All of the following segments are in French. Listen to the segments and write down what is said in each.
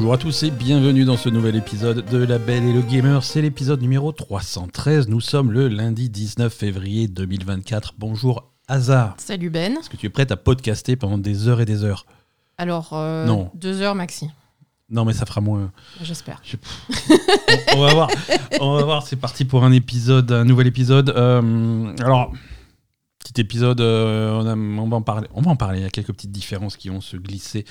Bonjour à tous et bienvenue dans ce nouvel épisode de La Belle et le Gamer. C'est l'épisode numéro 313. Nous sommes le lundi 19 février 2024. Bonjour Asa. Salut Ben. Est-ce que tu es prête à podcaster pendant des heures et des heures? Alors, euh, Non. deux heures maxi, Non, mais ça fera moins. j'espère. Je- on, on va voir. On va voir. C'est parti pour un épisode, un nouvel épisode. Euh, alors, petit épisode. euh, on, va en parler. On va en parler. Il y a quelques petites différences qui vont se glisser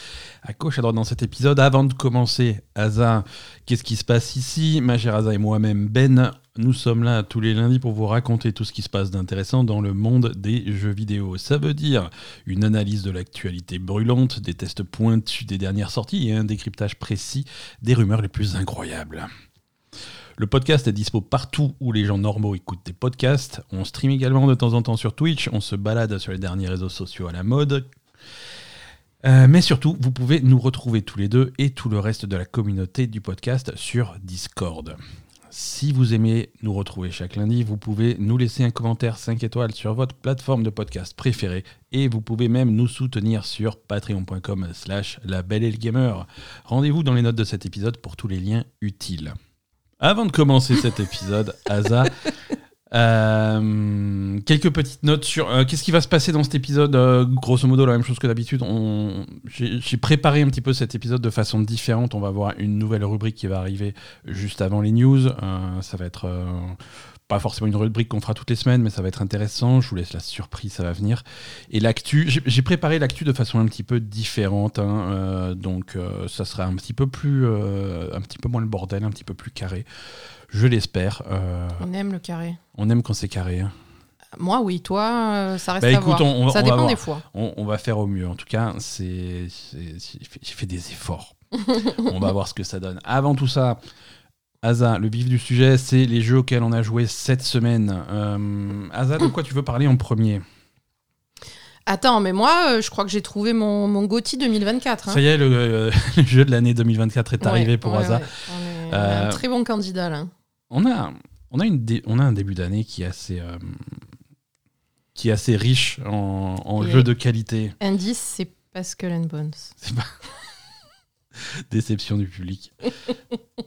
à gauche, à droite dans cet épisode. Avant de commencer, Asa, qu'est-ce qui se passe ici? Ma chère Asa et moi-même, Ben, nous sommes là tous les lundis pour vous raconter tout ce qui se passe d'intéressant dans le monde des jeux vidéo. Ça veut dire une analyse de l'actualité brûlante, des tests pointus des dernières sorties et un décryptage précis des rumeurs les plus incroyables. Le podcast est dispo partout où les gens normaux écoutent des podcasts. On stream également de temps en temps sur Twitch. On se balade sur les derniers réseaux sociaux à la mode. Euh, mais surtout, vous pouvez nous retrouver tous les deux et tout le reste de la communauté du podcast sur Discord. Si vous aimez nous retrouver chaque lundi, vous pouvez nous laisser un commentaire 5 étoiles sur votre plateforme de podcast préférée et vous pouvez même nous soutenir sur patreon.com slash la belle et le gamer. Rendez-vous dans les notes de cet épisode pour tous les liens utiles. Avant de commencer cet épisode, Asa, euh, quelques petites notes sur euh, qu'est-ce qui va se passer dans cet épisode? Euh, grosso modo, la même chose que d'habitude. J'ai préparé un petit peu cet épisode de façon différente. On va avoir une nouvelle rubrique qui va arriver juste avant les news. Euh, ça va être pas forcément une rubrique qu'on fera toutes les semaines, mais ça va être intéressant. Je vous laisse la surprise, ça va venir. Et l'actu, j'ai- préparé l'actu de façon un petit peu différente. hein, euh, donc, euh, ça sera un petit peu plus, euh, un petit peu moins le bordel, un petit peu plus carré. Je l'espère. On aime le carré. on aime quand c'est carré. hein. Moi, oui, toi, ça reste Bah, à écoute, voir. on- on va- ça on dépend des fois. On, va faire au mieux. En tout cas, c'est, j'ai fait des efforts. on va voir ce que ça donne. Avant tout ça, Asa, le vif du sujet, c'est les jeux auxquels on a joué cette semaine. Euh, Asa, de quoi tu veux parler en premier? Attends, mais moi, euh, je crois que j'ai trouvé mon, mon GOTY 2024. hein. Ça y est, le, euh, le jeu de l'année 2024 est Ouais, arrivé pour ouais, Asa. ouais. On, est, on a Euh, un très bon candidat, là. On a, on, a une on a un début d'année qui est assez, qui est assez riche en, en jeux de qualité. Indice, c'est Pascal and Bones. C'est pas déception du public.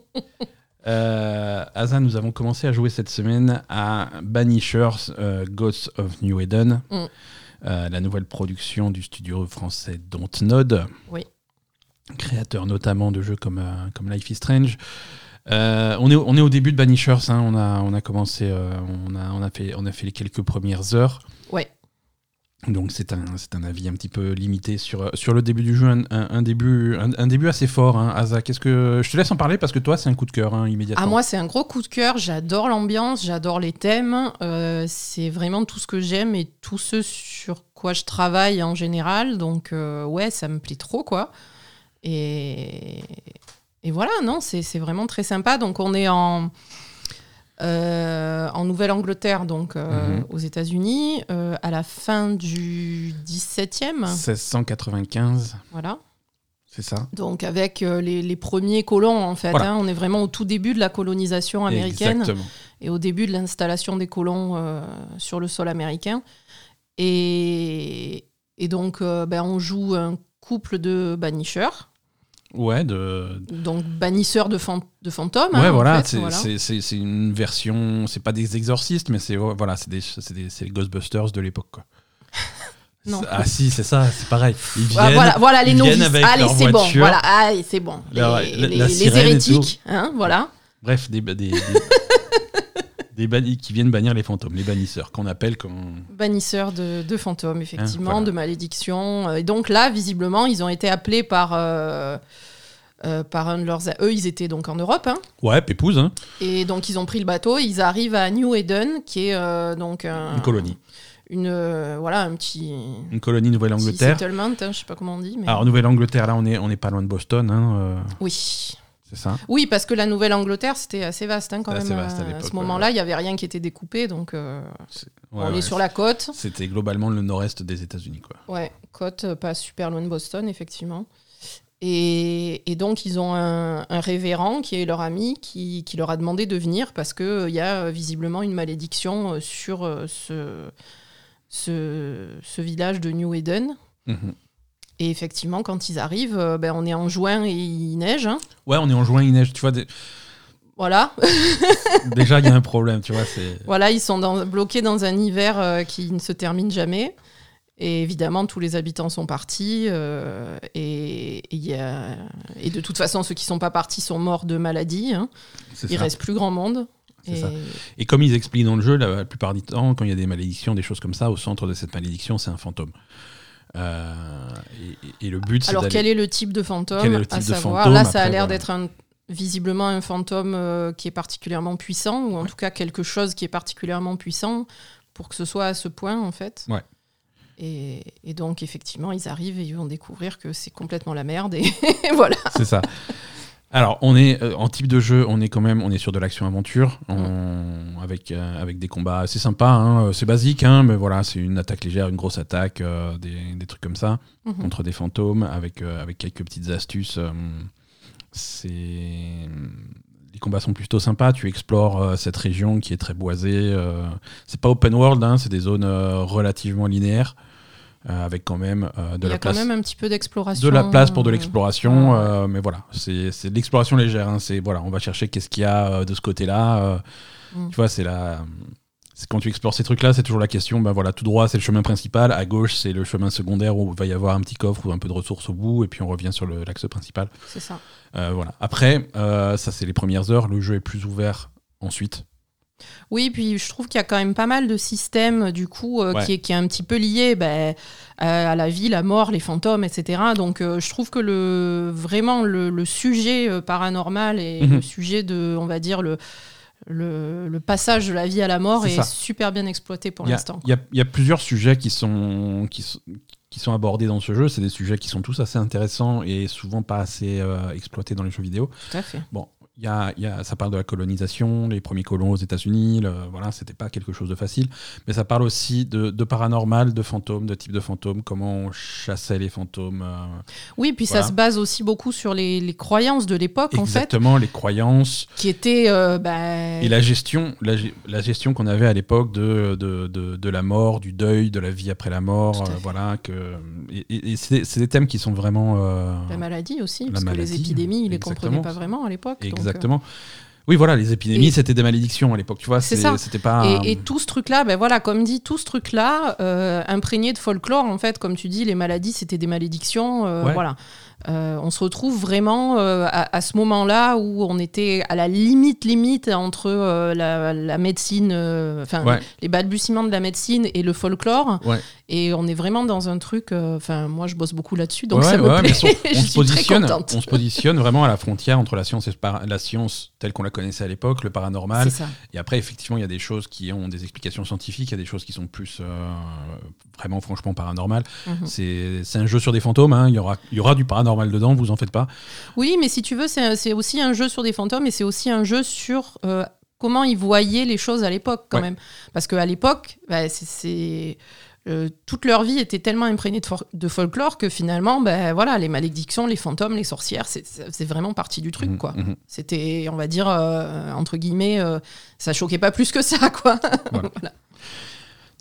Euh, Asa, nous avons commencé à jouer cette semaine à Banishers euh, Ghosts of New Eden, Mm. euh, la nouvelle production du studio français Dontnod, Oui. créateur notamment de jeux comme, euh, comme Life is Strange. On, est, au- on est au début de Banishers, hein, on, a, on a commencé, on, a, on, a fait, on a fait les quelques premières heures. Ouais. Donc c'est un, un avis un petit peu limité sur, sur le début du jeu, un, début, un, début assez fort. Hein. Asa, que je te laisse en parler parce que toi c'est un coup de cœur hein, immédiatement. Ah, moi, c'est un gros coup de cœur. J'adore l'ambiance, j'adore les thèmes. euh, c'est vraiment tout ce que j'aime et tout ce sur quoi je travaille en général. Donc, euh, ouais, ça me plaît trop, quoi. Et, et voilà, non, c'est c'est vraiment très sympa. Donc, on est en, en Nouvelle-Angleterre, donc euh, Mhm. aux États-Unis, euh, à la fin du 17e. 1695, Voilà. c'est ça Donc, avec euh, les, les premiers colons, en fait. Voilà. hein. on est vraiment au tout début de la colonisation américaine Exactement. et au début de l'installation des colons euh, sur le sol américain. Et, et donc, euh, ben, on joue un couple de banishers, Ouais, de, donc bannisseurs de, fan- de fantômes. ouais, hein, en voilà, fait, c'est voilà. une version, c'est pas des exorcistes, mais c'est voilà, c'est les Ghostbusters de l'époque. Non. Ah si, c'est ça, c'est pareil. Ils viennent, Ah, voilà, voilà les novices. avec Allez, c'est bon. Voilà, allez, c'est bon. Les, La- la- les- la les sirène et hérétiques, hein, voilà. Bref, des, des, des, des bannis qui viennent bannir les fantômes, les bannisseurs, qu'on appelle quand. Bannisseurs de, de fantômes, effectivement, Hein, voilà. de malédictions. Et donc là, visiblement, ils ont été appelés par, euh, euh, par un de leurs... Eux, ils étaient donc en Europe, hein. Ouais, pépouze, hein, Et donc, ils ont pris le bateau, ils arrivent à New Eden, qui est euh, donc un, une colonie. Une, euh, voilà, un petit, Une colonie Nouvelle-Angleterre. settlement, hein, je sais pas comment on dit. Mais... Alors, Nouvelle-Angleterre, là, on est, on est pas loin de Boston, Oui. C'est ça oui, parce que la Nouvelle-Angleterre, c'était assez vaste hein, quand même. vaste à euh, ce moment-là, il y avait rien qui était découpé, donc euh, on ouais, est sur la côte. C'était globalement le nord-est des États-Unis, quoi. Ouais, côte, euh, pas super loin de Boston, effectivement. Et, et donc, ils ont un, un révérend qui est leur ami qui, qui leur a demandé de venir parce qu'il y a visiblement une malédiction sur ce, ce, ce village de New Eden. Mhm. Et effectivement, quand ils arrivent, euh, ben, on est en juin et il neige. hein. Ouais, on est en juin, il neige, tu vois. dé- Voilà. Déjà, il y a un problème, tu vois. C'est voilà, ils sont dans- bloqués dans un hiver euh, qui ne se termine jamais. Et évidemment, tous les habitants sont partis. euh, et, et il y a- et de toute façon, ceux qui sont pas partis sont morts de maladie. hein. c'est Il ça. reste plus grand monde. C'est Et- ça. Et comme ils expliquent dans le jeu, la, la plupart du temps, quand il y a des malédictions, des choses comme ça, au centre de cette malédiction, c'est un fantôme. Euh, et, et le but, c'est Alors, quel est le type de fantôme Quel est le À type de savoir, fantôme là, ça a l'air voilà. d'être un- visiblement un fantôme euh, qui est particulièrement puissant, ou en tout cas quelque chose qui est particulièrement puissant pour que ce soit à ce point, en fait. Ouais. Et, et donc, effectivement, ils arrivent et ils vont découvrir que c'est complètement la merde. Et voilà. C'est ça. Alors, on est euh, en type de jeu, on est quand même, on est sur de l'action-aventure, on- avec euh, avec des combats assez sympas. hein, euh, c'est basique, hein, mais voilà, c'est une attaque légère, une grosse attaque, euh, des, des trucs comme ça Mhm. contre des fantômes, avec avec quelques petites astuces. c'est les combats sont plutôt sympas. Tu explores cette région qui est très boisée. c'est pas open world, hein, c'est des zones relativement linéaires, euh, avec quand même euh, de Il y la a quand place même un petit peu d'exploration. de la place pour de euh, l'exploration, euh, mais voilà, c'est de l'exploration légère. hein, c'est voilà, on va chercher qu'est-ce qu'il y a de ce côté-là. Mm. Tu vois, c'est la, quand tu explores ces trucs-là, c'est toujours la question. Ben voilà, tout droit, c'est le chemin principal. À gauche, c'est le chemin secondaire où il va y avoir un petit coffre ou un peu de ressources au bout, et puis on revient sur l'axe principal. C'est ça. Voilà. Après, ça c'est les premières heures. Le jeu est plus ouvert ensuite. Oui, puis je trouve qu'il y a quand même pas mal de systèmes, du coup, euh, Ouais. qui, est, qui est un petit peu lié ben, à la vie, la mort, les fantômes, etc. Donc, euh, je trouve que le, vraiment le, le sujet euh, paranormal et Mhm. le sujet de, on va dire, le, le, le passage de la vie à la mort est super bien exploité pour l'instant. Il y, a- il y a plusieurs sujets qui sont, qui, sont- qui sont abordés dans ce jeu. C'est des sujets qui sont tous assez intéressants et souvent pas assez euh, exploités dans les jeux vidéo. Tout à fait. Bon, y a, il y a- ça parle de la colonisation, les premiers colons aux États-Unis. Voilà, c'était pas quelque chose de facile. Mais ça parle aussi de, de paranormal, de fantômes, de type de fantômes, comment on chassait les fantômes. euh, Oui, puis Voilà. ça se base aussi beaucoup sur les, les croyances de l'époque, en fait, exactement, les croyances qui étaient. euh, ben, et la gestion, la, ge- la gestion qu'on avait à l'époque de, de, de, de la mort, du deuil, de la vie après la mort. Euh, voilà, que, et, c'est des thèmes qui sont vraiment. euh, La maladie aussi, La parce que les épidémies, ils les comprenaient pas vraiment à l'époque. Exactement. Oui, voilà, les épidémies, Et- c'était des malédictions à l'époque, tu vois. C'est ça. Pas. Et, et tout ce truc-là, ben voilà, comme dit, tout ce truc-là, euh, imprégné de folklore, en fait, comme tu dis, les maladies, c'était des malédictions, euh, Ouais. voilà. Euh, on se retrouve vraiment euh, à, à ce moment-là où on était à la limite, limite entre euh, la, la médecine, enfin, Ouais. les balbutiements de la médecine et le folklore. Ouais. Et on est vraiment dans un truc, enfin, moi, je bosse beaucoup là-dessus, donc Ouais, ça me plaît. on, on je se suis positionne, on se positionne vraiment à la frontière entre la science et la science telle qu'on la connaissait à l'époque, le paranormal. Et après, effectivement, il y a des choses qui ont des explications scientifiques, il y a des choses qui sont plus vraiment, franchement, paranormales. Mhm. C'est c'est un jeu sur des fantômes, hein, il, y aura, il y aura du paranormal dedans, vous en faites pas. Oui, mais si tu veux, c'est aussi un jeu sur des fantômes et c'est aussi un jeu sur euh, comment ils voyaient les choses à l'époque, quand Ouais. même. Parce qu'à l'époque, bah, c'est- euh, toute leur vie était tellement imprégnée de, folklore que finalement, ben voilà, les malédictions, les fantômes, les sorcières, c'est- vraiment partie du truc, Mhm, quoi. mhm. C'était, on va dire, euh, entre guillemets, euh, ça choquait pas plus que ça, quoi. Voilà. Voilà.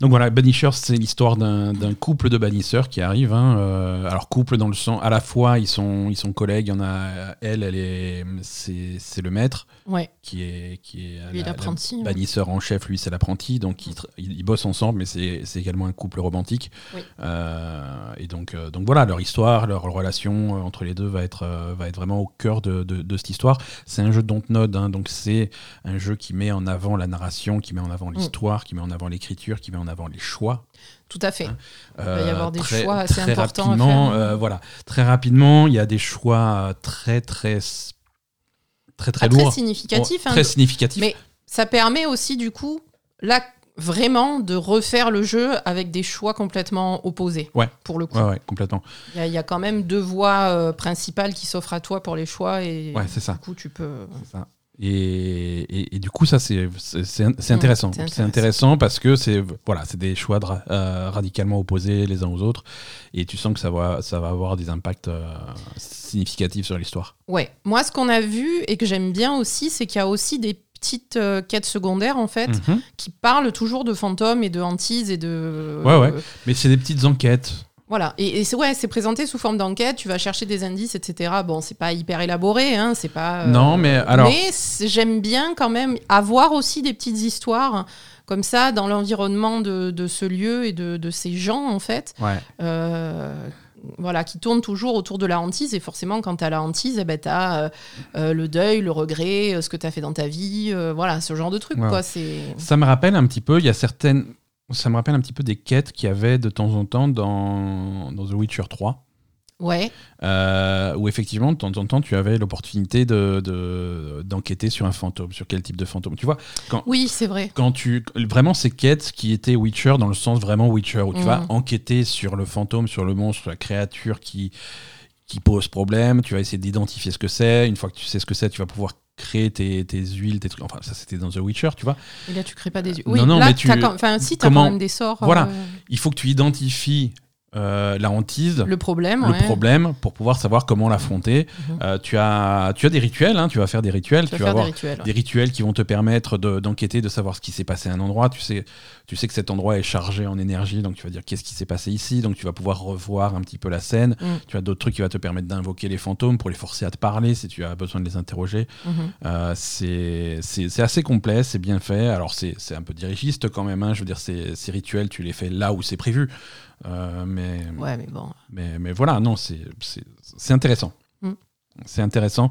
Donc voilà, Banishers, c'est l'histoire d'un couple de bannisseurs qui arrive. hein, euh, alors couple dans le sens, à la fois ils sont ils sont collègues. Il y en a elle, elle est c'est le maître Ouais, qui est qui est Lui, la- l'apprenti, la ouais. bannisseur en chef. Lui c'est l'apprenti, donc ils, ils, bossent ensemble, mais c'est c'est également un couple romantique. Oui. Euh, et donc euh, donc voilà, leur histoire, leur relation euh, entre les deux va être va être vraiment au cœur de, de, de cette histoire. C'est un jeu de Dontnod, hein, donc c'est un jeu qui met en avant la narration, qui met en Mm. avant l'histoire, qui met en avant l'écriture, qui met en avant les choix. tout à fait. Il va y avoir des très, choix assez très importants à Rapidement, faire. euh, voilà, très rapidement, il y a des choix très très très très Ah, lourds, très significatif. Hein, très significatifs. Mais ça permet aussi, du coup, là, vraiment de refaire le jeu avec des choix complètement opposés. Ouais. Pour le coup. Ouais, ouais, complètement. Il y, a- il y a quand même deux voies euh, principales qui s'offrent à toi pour les choix et Ouais, c'est ça. du coup, tu peux. C'est ça. Et, et- et du coup, ça, c'est intéressant. c'est C'est intéressant. parce que c'est voilà, des choix euh, radicalement opposés les uns aux autres. Et tu sens que ça va, ça va avoir des impacts euh, significatifs sur l'histoire. Ouais. Moi, ce qu'on a vu et que j'aime bien aussi, c'est qu'il y a aussi des petites euh, quêtes secondaires, en fait, Mhm. qui parlent toujours de fantômes et de hantises et de. Ouais, ouais. Mais c'est des petites enquêtes. Voilà, et, et c'est ouais, c'est présenté sous forme d'enquête. Tu vas chercher des indices, etc. Bon, c'est pas hyper élaboré, hein, c'est pas. euh, Non, mais alors- Mais j'aime bien quand même avoir aussi des petites histoires comme ça dans l'environnement de, de ce lieu et de, de ces gens en fait. Ouais. Euh, voilà, qui tournent toujours autour de la hantise. Et forcément, quand tu as la hantise, eh ben, tu as le deuil, le regret, euh, ce que tu as fait dans ta vie. euh, voilà, ce genre de truc. Quoi. C'est... Ça me rappelle un petit peu, il y a certaines. Ça me rappelle un petit peu des quêtes qu'il y avait de temps en temps dans, dans The Witcher 3. Ouais, euh, où effectivement, de temps en temps, tu avais l'opportunité de, de- d'enquêter sur un fantôme, sur quel type de fantôme. Tu vois, quand, oui, c'est vrai. quand tu. Vraiment, ces quêtes qui étaient Witcher dans le sens vraiment Witcher, où tu vas enquêter sur le fantôme, sur le monstre, sur la créature qui, qui pose problème, tu vas essayer d'identifier ce que c'est. Une fois que tu sais ce que c'est, tu vas pouvoir créer tes, tes huiles, tes trucs. Enfin, ça, c'était dans The Witcher, tu vois. Et là, tu crées pas des yeux. Non, Oui, non, là, mais tu- quand... Enfin, si, tu as comment- quand même des sorts. Voilà. euh, Il faut que tu identifies euh, la hantise. le problème. le ouais. problème pour pouvoir savoir comment l'affronter. Mhm. Euh, tu, as, tu as des rituels, hein, tu vas faire des rituels, Tu vas tu vas faire des avoir rituels. ouais. des rituels qui vont te permettre de- d'enquêter, de, savoir ce qui s'est passé à un endroit. Tu sais, tu sais que cet endroit est chargé en énergie, donc tu vas dire qu'est-ce qui s'est passé ici, donc tu vas pouvoir revoir un petit peu la scène. Mm. Tu as d'autres trucs qui vont te permettre d'invoquer les fantômes pour les forcer à te parler si tu as besoin de les interroger. Mhm. Euh, c'est assez complet, c'est bien fait. Alors c'est c'est un peu dirigiste quand même, hein. je veux dire, ces, ces rituels, tu les fais là où c'est prévu. Euh, mais, Ouais, mais bon. mais, mais voilà, non, c'est intéressant. Mm. C'est intéressant.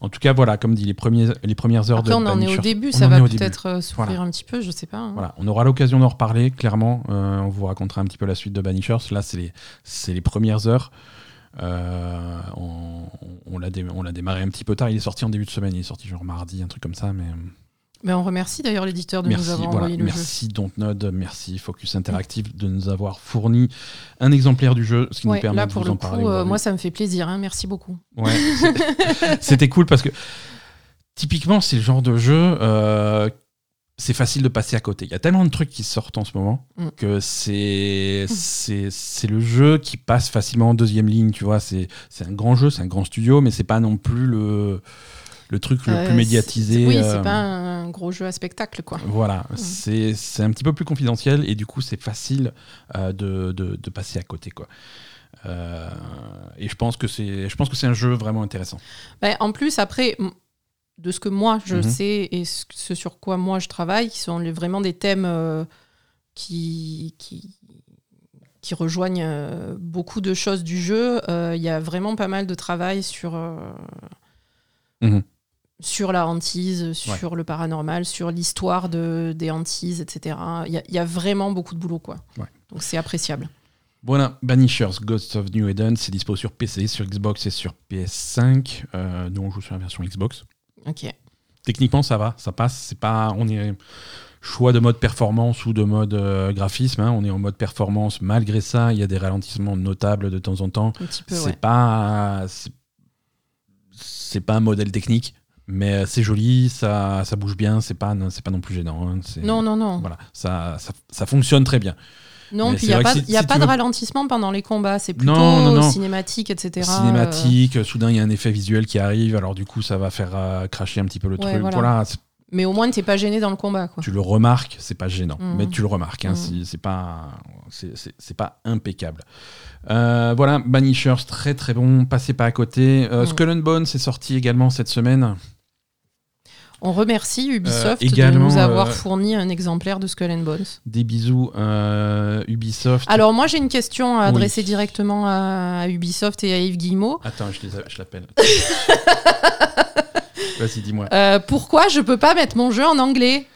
En tout cas, voilà, comme dit, les, premiers, les premières heures Après, de on en est au début, ça va peut-être euh, Voilà. un petit peu, je sais pas. hein. Voilà, on aura l'occasion d'en reparler, clairement. Euh, on vous racontera un petit peu la suite de Banishers. Là, c'est les, les premières heures. Euh, on on l'a dé- on l'a démarré un petit peu tard. Il est sorti en début de semaine. Il est sorti genre mardi, un truc comme ça. Mais Mais on remercie d'ailleurs l'éditeur de merci, nous avoir voilà, envoyé le jeu. merci Dontnod, merci Focus Interactive de nous avoir fourni un exemplaire du jeu, ce qui nous permet là, de pour vous le en coup, parler. euh, moi, ça me fait plaisir. hein, Merci beaucoup. Ouais, c'était cool parce que typiquement, c'est le genre de jeu. euh, c'est facile de passer à côté. Il y a tellement de trucs qui sortent en ce moment Mm. que c'est le jeu qui passe facilement en deuxième ligne. Tu vois, c'est c'est un grand jeu, c'est un grand studio, mais c'est pas non plus le le truc le Euh, plus médiatisé. Oui, euh, c'est pas un gros jeu à spectacle, quoi. Voilà, c'est c'est un petit peu plus confidentiel et du coup c'est facile euh, de, de, de passer à côté quoi. Euh, et je pense que c'est je pense que c'est un jeu vraiment intéressant. Ben, en plus, après, de ce que moi je Mhm. sais et ce, sur quoi moi je travaille, qui sont les- vraiment des thèmes euh, qui, qui, qui rejoignent euh, beaucoup de choses du jeu, euh, il y a vraiment pas mal de travail sur, euh, Mhm. Sur la hantise, sur le paranormal, sur l'histoire de, des hantises, etc. Il y, a- il y a vraiment beaucoup de boulot, quoi. Ouais. Donc c'est appréciable. Voilà, Banishers, Ghosts of New Eden, c'est dispo sur PC, sur Xbox et sur PS5. Euh, nous on joue sur la version Xbox. Ok. Techniquement ça va, ça passe. C'est pas on est choix de mode performance ou de mode euh, graphisme. hein, on est en mode performance. Malgré ça, il y a des ralentissements notables de temps en temps. C'est ouais. pas c'est pas un modèle technique, mais euh, c'est joli, ça, ça bouge bien, c'est pas c'est pas non plus gênant. hein, Non, non, non. Voilà, ça, ça, ça fonctionne très bien. Non, Mais puis il n'y a pas, si- y a si pas tu de veux- ralentissement pendant les combats. C'est plutôt Non, non, non. cinématique, etc. Cinématique, euh, soudain il y a un effet visuel qui arrive, alors du coup ça va faire euh, cracher un petit peu le Ouais, truc. voilà. Mais au moins, t'es pas gêné dans le combat, quoi. tu le remarques, c'est pas gênant, Mhm. mais tu le remarques, hein, si- c'est pas, c'est- pas impeccable. Euh, voilà, Banishers, très très bon, passez pas à côté. Euh, Mhm. Skull and Bones est sorti également cette semaine. On remercie Ubisoft Euh, de nous avoir euh, fourni un exemplaire de Skull and Bones. Des bisous, euh, Ubisoft. Alors, moi, j'ai une question à Oui. adresser directement à, Ubisoft et à Yves Guillemot. Attends, je, les a- je l'appelle. Vas-y, dis-moi. Pourquoi je peux pas mettre mon jeu en anglais?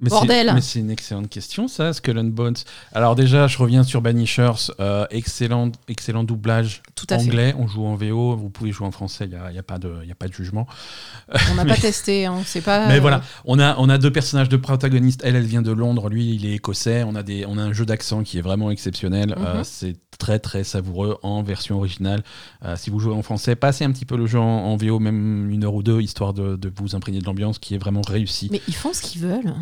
Mais c'est- Bordel. Mais c'est une excellente question, ça, Skull and Bones. Alors déjà, je reviens sur Banishers. euh, excellent, excellent doublage Tout à fait. anglais. On joue en VO, vous pouvez jouer en français, il n'y a, y a pas de il y a pas de jugement. On n'a pas testé, hein, c'est pas. Mais euh, voilà, on a, on a deux personnages de protagonistes. Elle, elle vient de Londres, lui, il est écossais. On a, des, on a un jeu d'accent qui est vraiment exceptionnel. Mhm. Euh, c'est très, très savoureux en version originale. Euh, si vous jouez en français, passez un petit peu le jeu en, en VO, même une heure ou deux, histoire de, de vous imprégner de l'ambiance qui est vraiment réussie. Mais ils font ce qu'ils veulent.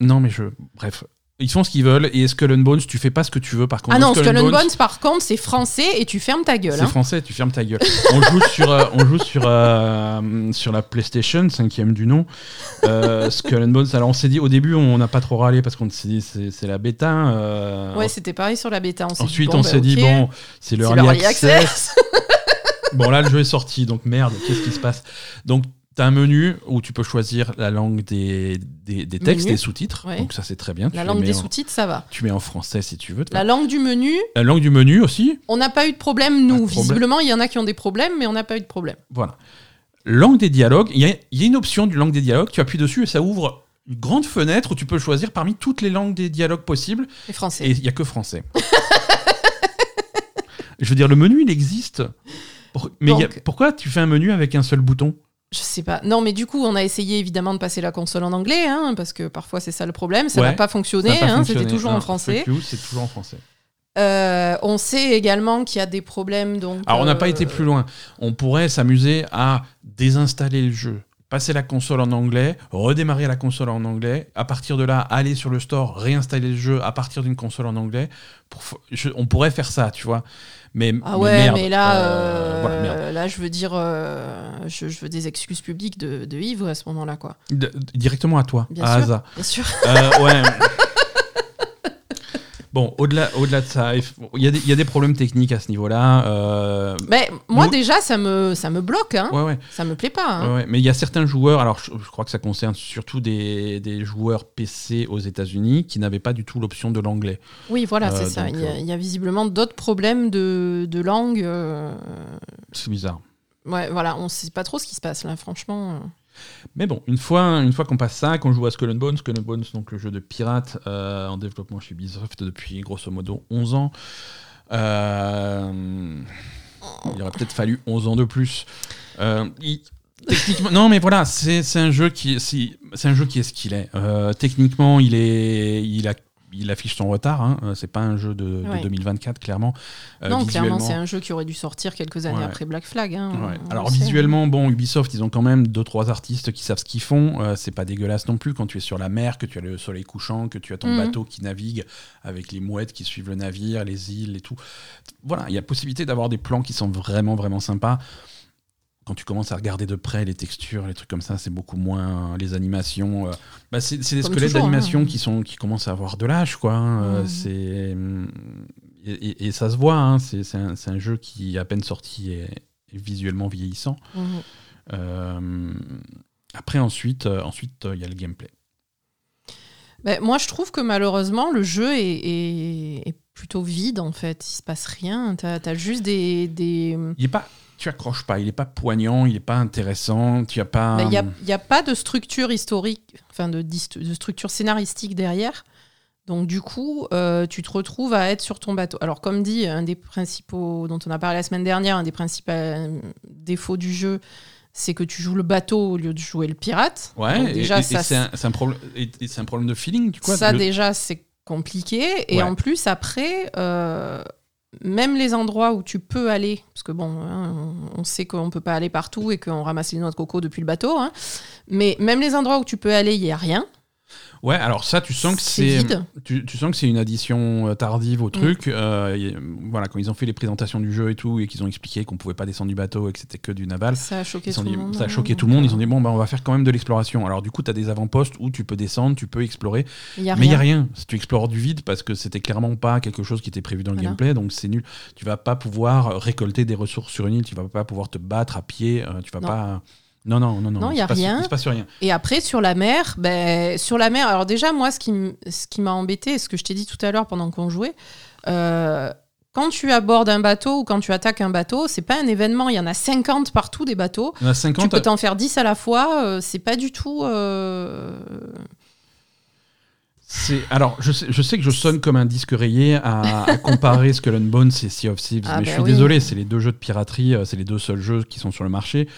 Non, mais je. Bref. Ils font ce qu'ils veulent et Skull and Bones, tu fais pas ce que tu veux par contre. Ah non, Skull Skull and Bones, par contre, c'est français et tu fermes ta gueule. C'est hein. français, tu fermes ta gueule. on joue sur, euh, on joue sur, euh, sur la PlayStation, cinquième du nom. Euh, Skull and Bones. Alors on s'est dit, au début, on n'a pas trop râlé parce qu'on s'est dit, c'est la bêta. euh, Ouais, c'était pareil sur la bêta. On s'est dit, Ensuite, bon, on bah, s'est dit, ok, bon, c'est le early access. access. Bon, là, le jeu est sorti, donc merde, qu'est-ce qui se passe? Donc, tu as un menu où tu peux choisir la langue des, des, des textes, Menu. des sous-titres. Ouais. Donc, ça, c'est très bien. Tu La langue des en- sous-titres, ça va. Tu mets en français si tu veux. La langue du menu, La langue du menu aussi. on n'a pas eu de problème, nous. de problème. Visiblement, il y en a qui ont des problèmes, mais on n'a pas eu de problème. Voilà. Langue des dialogues. Il y a, il y a une option du langue des dialogues. Tu appuies dessus et ça ouvre une grande fenêtre où tu peux choisir parmi toutes les langues des dialogues possibles. Les Français. Et il n'y a que français. Je veux dire, le menu, il existe. Mais a- pourquoi tu fais un menu avec un seul bouton? Je sais pas. Non, mais du coup, on a essayé évidemment de passer la console en anglais, hein, parce que parfois c'est ça le problème. Ça Ouais. n'a pas fonctionné. Hein, fonctionné. C'était toujours en français. c'est toujours en français. Euh, on sait également qu'il y a des problèmes. Donc, Alors, on n'a pas euh, été plus loin. On pourrait s'amuser à désinstaller le jeu, passer la console en anglais, redémarrer la console en anglais, à partir de là, aller sur le store, réinstaller le jeu à partir d'une console en anglais. Pour f- je- on pourrait faire ça, tu vois. Mais, Ah mais ouais, merde, mais là, euh, euh, voilà, merde. là, je veux dire, euh, je, je veux des excuses publiques de, de Yves à ce moment-là, quoi. Directement à toi, Bien à sûr. Asa. Bien sûr. Ouais. Bon, au-delà au -delà de ça, il y, a des- il y a des problèmes techniques à ce niveau-là. euh, Mais moi, Nous- déjà, ça me, ça me bloque. Hein. ouais, ouais. Ça me plaît pas. hein. Ouais, ouais, mais il y a certains joueurs, alors je, je crois que ça concerne surtout des, des joueurs PC aux États-Unis qui n'avaient pas du tout l'option de l'anglais. Oui, voilà, Euh, c'est ça. Il y, a, euh, il y a visiblement d'autres problèmes de, de langue. euh, C'est bizarre. Ouais, voilà, on sait pas trop ce qui se passe là, franchement. Mais bon, une fois, une fois qu'on passe ça, qu'on joue à Skull and Bones, Skull and Bones, donc le jeu de pirate euh, en développement chez Ubisoft depuis grosso modo 11 ans. Euh, il aurait peut-être fallu 11 ans de plus. Euh, techniquement, non, mais voilà, c'est un jeu qui, c'est un jeu qui est ce qu'il est. Techniquement, il est, il a, il affiche son retard. Hein. Euh, C'est pas un jeu de, de Ouais. 2024, clairement. Euh, non, clairement, c'est un jeu qui aurait dû sortir quelques années Ouais. après Black Flag. hein, Ouais. on- on Alors sait. visuellement, bon, Ubisoft, ils ont quand même deux trois artistes qui savent ce qu'ils font. Euh, c'est pas dégueulasse non plus quand tu es sur la mer, que tu as le soleil couchant, que tu as ton Mhm. bateau qui navigue avec les mouettes qui suivent le navire, les îles et tout. Voilà, il y a possibilité d'avoir des plans qui sont vraiment vraiment sympas. Quand tu commences à regarder de près les textures, les trucs comme ça, c'est beaucoup moins les animations. euh, bah, c'est des squelettes toujours, d'animation hein. qui sont qui commencent à avoir de l'âge, quoi. hein. Euh, Mhm. C'est hum, et, ça se voit. hein. C'est c'est un, jeu qui à peine sorti est, est visuellement vieillissant. Mhm. Euh, après, ensuite, euh, ensuite, il y a le gameplay. Ben, moi, je trouve que malheureusement, le jeu est, est- est plutôt vide en fait. Il se passe rien. T'as as juste des. des... Il est pas, tu accroches pas. Il est pas poignant. Il est pas intéressant. Tu as pas. Il n'y a, y a pas de structure historique, enfin de, de structure scénaristique derrière. Donc du coup, euh, tu te retrouves à être sur ton bateau. Alors comme dit, un des principaux dont on a parlé la semaine dernière, un des principaux euh, défauts du jeu, c'est que tu joues le bateau au lieu de jouer le pirate. Ouais. Donc déjà, et, et ça, c'est un, un problème. et- et c'est un problème de feeling, tu vois. ça le- déjà, c'est compliqué. Et Ouais. en plus, après, euh, même les endroits où tu peux aller, parce que bon, hein, on, sait qu'on peut pas aller partout et qu'on ramasse les noix de coco depuis le bateau, hein, mais même les endroits où tu peux aller, il y a rien. Ouais. Alors ça, tu sens que C'est. Tu, tu sens que c'est une addition euh, tardive au truc. Euh, y- voilà, quand ils ont fait les présentations du jeu et tout, et qu'ils ont expliqué qu'on pouvait pas descendre du bateau et que c'était que du naval. Ça a choqué tout le monde. ça a choqué donc, tout le monde. Ils ont dit bon, bah, on va faire quand même de l'exploration. Alors, du coup, tu as des avant-postes où tu peux descendre, tu peux explorer. Y a Mais il n'y a rien. rien. Si tu explores du vide, parce que c'était clairement pas quelque chose qui était prévu dans le Voilà. gameplay, donc c'est nul. Tu vas pas pouvoir récolter des ressources sur une île, tu vas pas pouvoir te battre à pied, euh, tu vas Non. pas. Non, non, non, non. Non, il y a passe- rien. Il se passe rien. Et après, sur la mer, ben, sur la mer, alors déjà, moi, ce qui, ce qui m'a embêté, ce que je t'ai dit tout à l'heure pendant qu'on jouait, euh, quand tu abordes un bateau ou quand tu attaques un bateau, c'est pas un événement, il y en a 50 partout des bateaux. A Tu 50. peux t'en faire 10 à la fois, euh, c'est pas du tout. euh, Alors, je sais, je sais que je sonne comme un disque rayé à, à comparer Skull and Bones et Sea of Thieves, Ah mais bah je suis oui. désolé, c'est les deux jeux de piraterie, euh, c'est les deux seuls jeux qui sont sur le marché.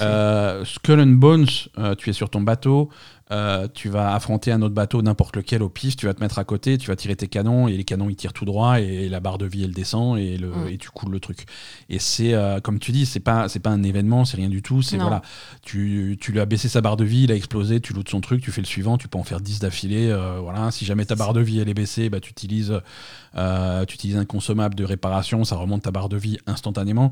Euh, Skull and Bones, euh, tu es sur ton bateau, euh, tu vas affronter un autre bateau, n'importe lequel au pif, tu vas te mettre à côté, tu vas tirer tes canons et les canons ils tirent tout droit et la barre de vie elle descend et, le, Mm. et tu coules le truc. Et c'est euh, comme tu dis, c'est pas c'est pas un événement, c'est rien du tout. C'est voilà, tu, tu lui as baissé sa barre de vie, il a explosé, tu lootes son truc, tu fais le suivant, tu peux en faire 10 d'affilée. euh, voilà, si jamais ta barre de vie elle est baissée, bah tu utilises tu utilises un consommable de réparation, ça remonte ta barre de vie instantanément.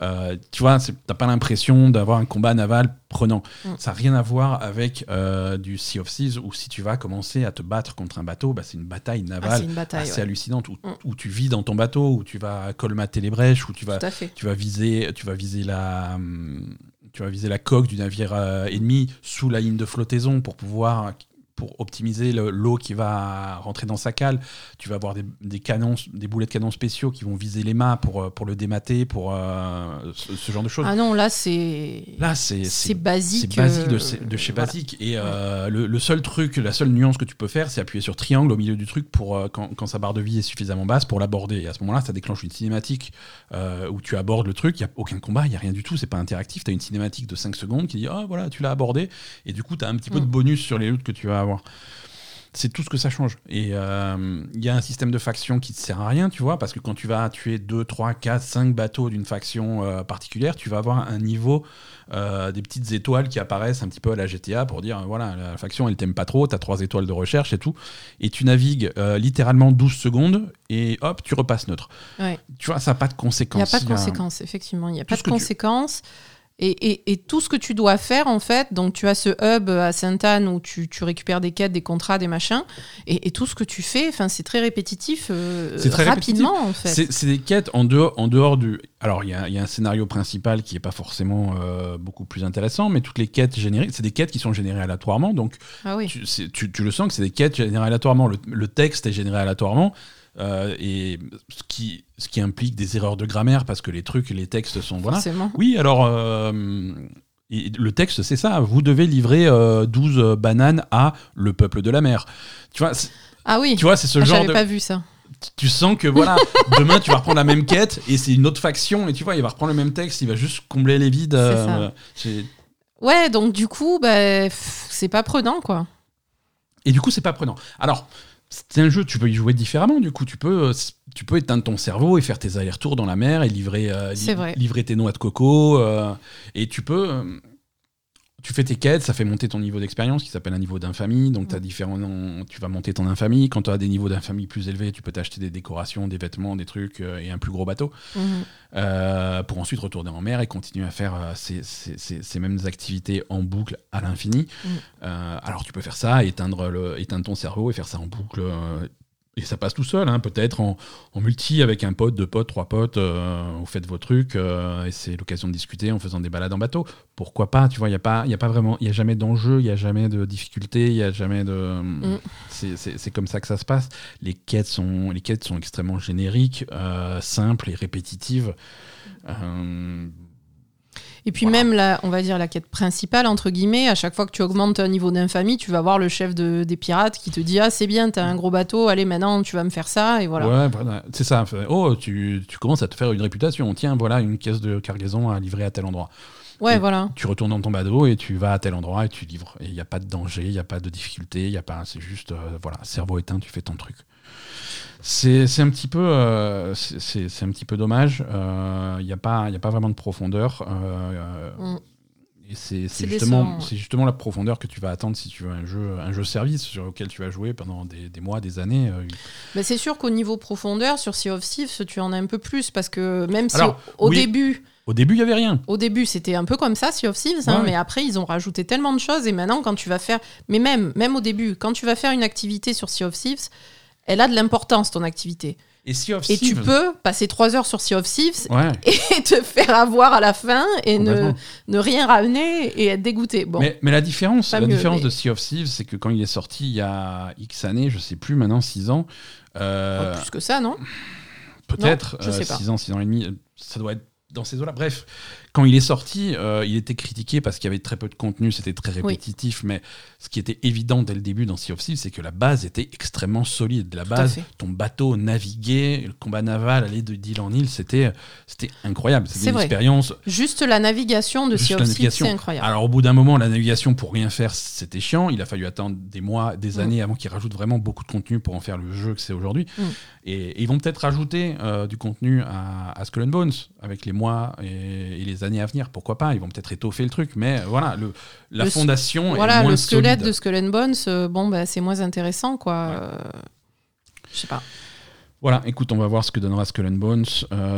Tu vois, t'as pas l'impression d'avoir un combat naval prenant. Mm. Ça n'a rien à voir avec euh, du Sea of Thieves où si tu vas commencer à te battre contre un bateau, bah, c'est une bataille Ah, navale c'est une bataille. assez ouais. hallucinante où, Mm. où tu vis dans ton bateau, où tu vas colmater les brèches, où tu vas, tu vas viser, tu vas viser la, hum, tu vas viser la coque du navire euh, ennemi sous la ligne de flottaison pour pouvoir pour optimiser le- l'eau qui va rentrer dans sa cale. Tu vas avoir des, des canons, des boulets de canon spéciaux qui vont viser les mâts pour, euh, pour le démater, pour euh, ce, ce genre de choses. Ah non, là, c'est. Là, c'est c'est basique. c'est basique de, euh, chez- de chez voilà. basique. Et euh, le, le seul truc, la seule nuance que tu peux faire, c'est appuyer sur triangle au milieu du truc pour euh, quand, quand sa barre de vie est suffisamment basse pour l'aborder. Et à ce moment-là, ça déclenche une cinématique où tu abordes le truc. Il n'y a aucun combat, il n'y a rien du tout. C'est pas interactif. Tu as une cinématique de 5 secondes qui dit Ah voilà, tu l'as abordé. Et du coup, tu as un petit peu de Mm. bonus sur les loots que tu vas avoir. C'est tout ce que ça change. Et euh, il y a un système de faction qui ne sert à rien, tu vois, parce que quand tu vas tuer 2, 3, 4, 5 bateaux d'une faction euh, particulière, tu vas avoir un niveau euh, des petites étoiles qui apparaissent un petit peu à la GTA pour dire euh, voilà, la faction elle t'aime pas trop, t'as 3 étoiles de recherche et tout. Et tu navigues euh, littéralement 12 secondes et hop, tu repasses neutre. Ouais. Tu vois, ça n'a pas de Il n'y conséquences. a pas de conséquences, effectivement. Il n'y a pas de tu- conséquences. Et, et- et tout ce que tu dois faire, en fait, donc tu as ce hub à Sainte-Anne où tu, tu récupères des quêtes, des contrats, des machins, et, et tout ce que tu fais, c'est très répétitif, euh, C'est très rapidement, en fait. C'est des quêtes en dehors, en dehors du. Alors, il y a, il y a un scénario principal qui n'est pas forcément euh, beaucoup plus intéressant, mais toutes les quêtes générées, c'est des quêtes qui sont générées aléatoirement. Donc, Ah oui. tu, c'est- tu- tu le sens que c'est des quêtes générées aléatoirement. Le, le texte est généré aléatoirement. Euh, et ce qui, ce qui implique des erreurs de grammaire parce que les trucs, les textes sont. Voilà. Forcément. Oui, alors. euh, et le texte, c'est ça. Vous devez livrer euh, 12 bananes à le peuple de la mer. Tu vois, Ah oui. tu vois, c'est ce Ah, genre J'avais de pas vu ça. tu sens que voilà, demain tu vas reprendre la même quête et c'est une autre faction et tu vois, il va reprendre le même texte, il va juste combler les vides. euh, Ouais, donc du coup, bah, c'est pas prenant, quoi. Et du coup, c'est pas prenant. Alors, c'est un jeu, tu peux y jouer différemment. Du coup, tu peux, euh, tu peux éteindre ton cerveau et faire tes allers-retours dans la mer et livrer, euh, li- C'est vrai. livrer tes noix de coco. euh, et tu peux. Tu fais tes quêtes, ça fait monter ton niveau d'expérience qui s'appelle un niveau d'infamie. Donc, Mm. différents, tu vas monter ton infamie. Quand tu as des niveaux d'infamie plus élevés, tu peux t'acheter des décorations, des vêtements, des trucs euh, et un plus gros bateau. Mhm. Euh, pour ensuite retourner en mer et continuer à faire euh, ces, ces- ces- ces mêmes activités en boucle à l'infini. Euh, alors tu peux faire ça, éteindre, le, éteindre ton cerveau et faire ça en boucle. Et ça passe tout seul, hein, peut-être en, en multi avec un pote, deux potes, trois potes, euh, vous faites vos trucs, euh, et c'est l'occasion de discuter en faisant des balades en bateau. Pourquoi pas Tu vois, il n'y a, pas- y a pas vraiment, il n'y a jamais d'enjeu, il n'y a jamais de difficulté, il n'y a jamais de. C'est- C'est comme ça que ça se passe. Les quêtes sont, les quêtes sont extrêmement génériques, euh, simples et répétitives. Et puis Voilà. même, la, on va dire, la quête principale, entre guillemets, à chaque fois que tu augmentes un niveau d'infamie, tu vas voir le chef de- des pirates qui te dit « Ah, c'est bien, t'as un gros bateau, allez, maintenant, tu vas me faire ça. » Et voilà. Ouais, voilà. c'est ça. Oh, tu, tu commences à te faire une réputation. Tiens, voilà une caisse de cargaison à livrer à tel endroit. Ouais, Et- voilà. Tu retournes dans ton bateau et tu vas à tel endroit et tu livres. Et il n'y a pas de danger, il n'y a pas de difficulté, il y a pas. C'est juste, euh, voilà, cerveau éteint, tu fais ton truc. C'est un petit peu, euh, c'est- un petit peu dommage. Euh, Il n'y a pas, il a pas vraiment de profondeur. euh, Mm. C'est justement, c'est justement la profondeur que tu vas attendre si tu veux un jeu, un jeu service sur lequel tu vas jouer pendant des, des mois, des années. euh, Mais c'est sûr qu'au niveau profondeur, sur Sea of Thieves, tu en as un peu plus parce que même si Alors, au, au oui. début, Au début, il n'y avait rien. au début, c'était un peu comme ça, Sea of Thieves, hein, Ouais. mais après, ils ont rajouté tellement de choses et maintenant, quand tu vas faire, mais même, même au début, quand tu vas faire une activité sur Sea of Thieves, elle a de l'importance ton activité. Et Sea of Et tu peux passer trois heures sur Sea of Thieves Ouais. et te faire avoir à la fin et ne, ne rien ramener et être dégoûté. Bon, Mais, mais la différence, la mieux, différence mais- de Sea of Thieves, c'est que quand il est sorti il y a X années, je sais plus maintenant, 6 ans, euh, pas plus que ça, non? peut-être Non, je sais pas. 6 ans, 6 ans et demi, ça doit être dans ces eaux-là. Bref, quand il est sorti, euh, il était critiqué parce qu'il y avait très peu de contenu, c'était très répétitif, mais ce qui était évident dès le début dans Sea of Thieves, c'est que la base était extrêmement solide. La base, ton bateau naviguait, le combat naval de d'île en île, c'était c'était incroyable. C'était une expérience. Juste la navigation de Sea of Thieves, c'est incroyable. Alors au bout d'un moment, la navigation pour rien faire, c'était chiant. Il a fallu attendre des mois, des mm. années avant qu'ils rajoutent vraiment beaucoup de contenu pour en faire le jeu que c'est aujourd'hui. Mm. Et, ils vont peut-être rajouter euh, du contenu à, à, Skull and Bones avec les mois et, les années à venir. Pourquoi pas Ils vont peut-être étoffer le truc, mais voilà, le, la fondation voilà, est moins le squelette de Skull and Bones, euh, bon, bah, c'est moins intéressant, quoi. Euh, je sais pas. Voilà, écoute, on va voir ce que donnera Skull and Bones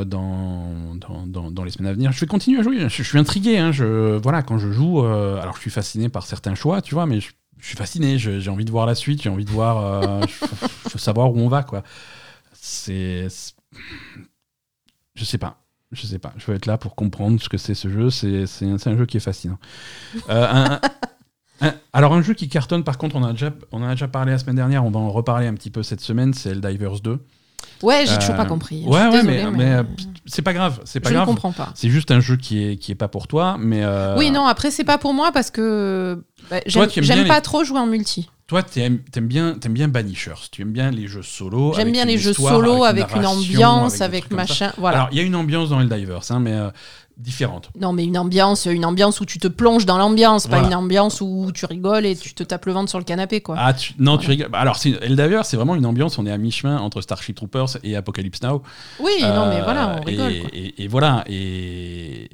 dans, dans, dans, les semaines à venir. Je vais continuer à jouer. Je, suis intrigué. Hein, je, voilà, quand je joue, alors je suis fasciné par certains choix, tu vois, mais je, suis fasciné. J'ai envie de voir la suite. J'ai envie de voir. je veux savoir où on va, quoi c'est. Je sais pas. Je sais pas. Je veux être là pour comprendre ce que c'est ce jeu. C'est un, jeu qui est fascinant. Euh, alors, un jeu qui cartonne, par contre, on, a déjà, on en a déjà parlé la semaine dernière. On va en reparler un petit peu cette semaine. C'est Eldivers 2. Ouais, j'ai toujours pas euh, compris. Ouais, ouais, mais, mais, euh, c'est pas grave. C'est pas je grave. ne comprends pas. C'est juste un jeu qui est qui est pas pour toi, mais. Oui, non. Après, c'est pas pour moi parce que bah, j'aime pas trop jouer en multi. Toi, tu aimes, bien, aimes bien Banishers, tu aimes bien les jeux solo. J'aime bien les jeux solo avec, une, ambiance, avec, machin. Voilà. Alors, il y a une ambiance dans Helldivers, hein, mais euh, différente. Non, mais une ambiance, une ambiance où tu te plonges dans l'ambiance, pas une ambiance où tu rigoles et tu te tapes le ventre sur le canapé, quoi. Ah, non, tu rigoles. Alors, Helldivers, c'est vraiment une ambiance. On est à mi-chemin entre Starship Troopers et Apocalypse Now. Oui, non, mais voilà, on rigole. Et, voilà, et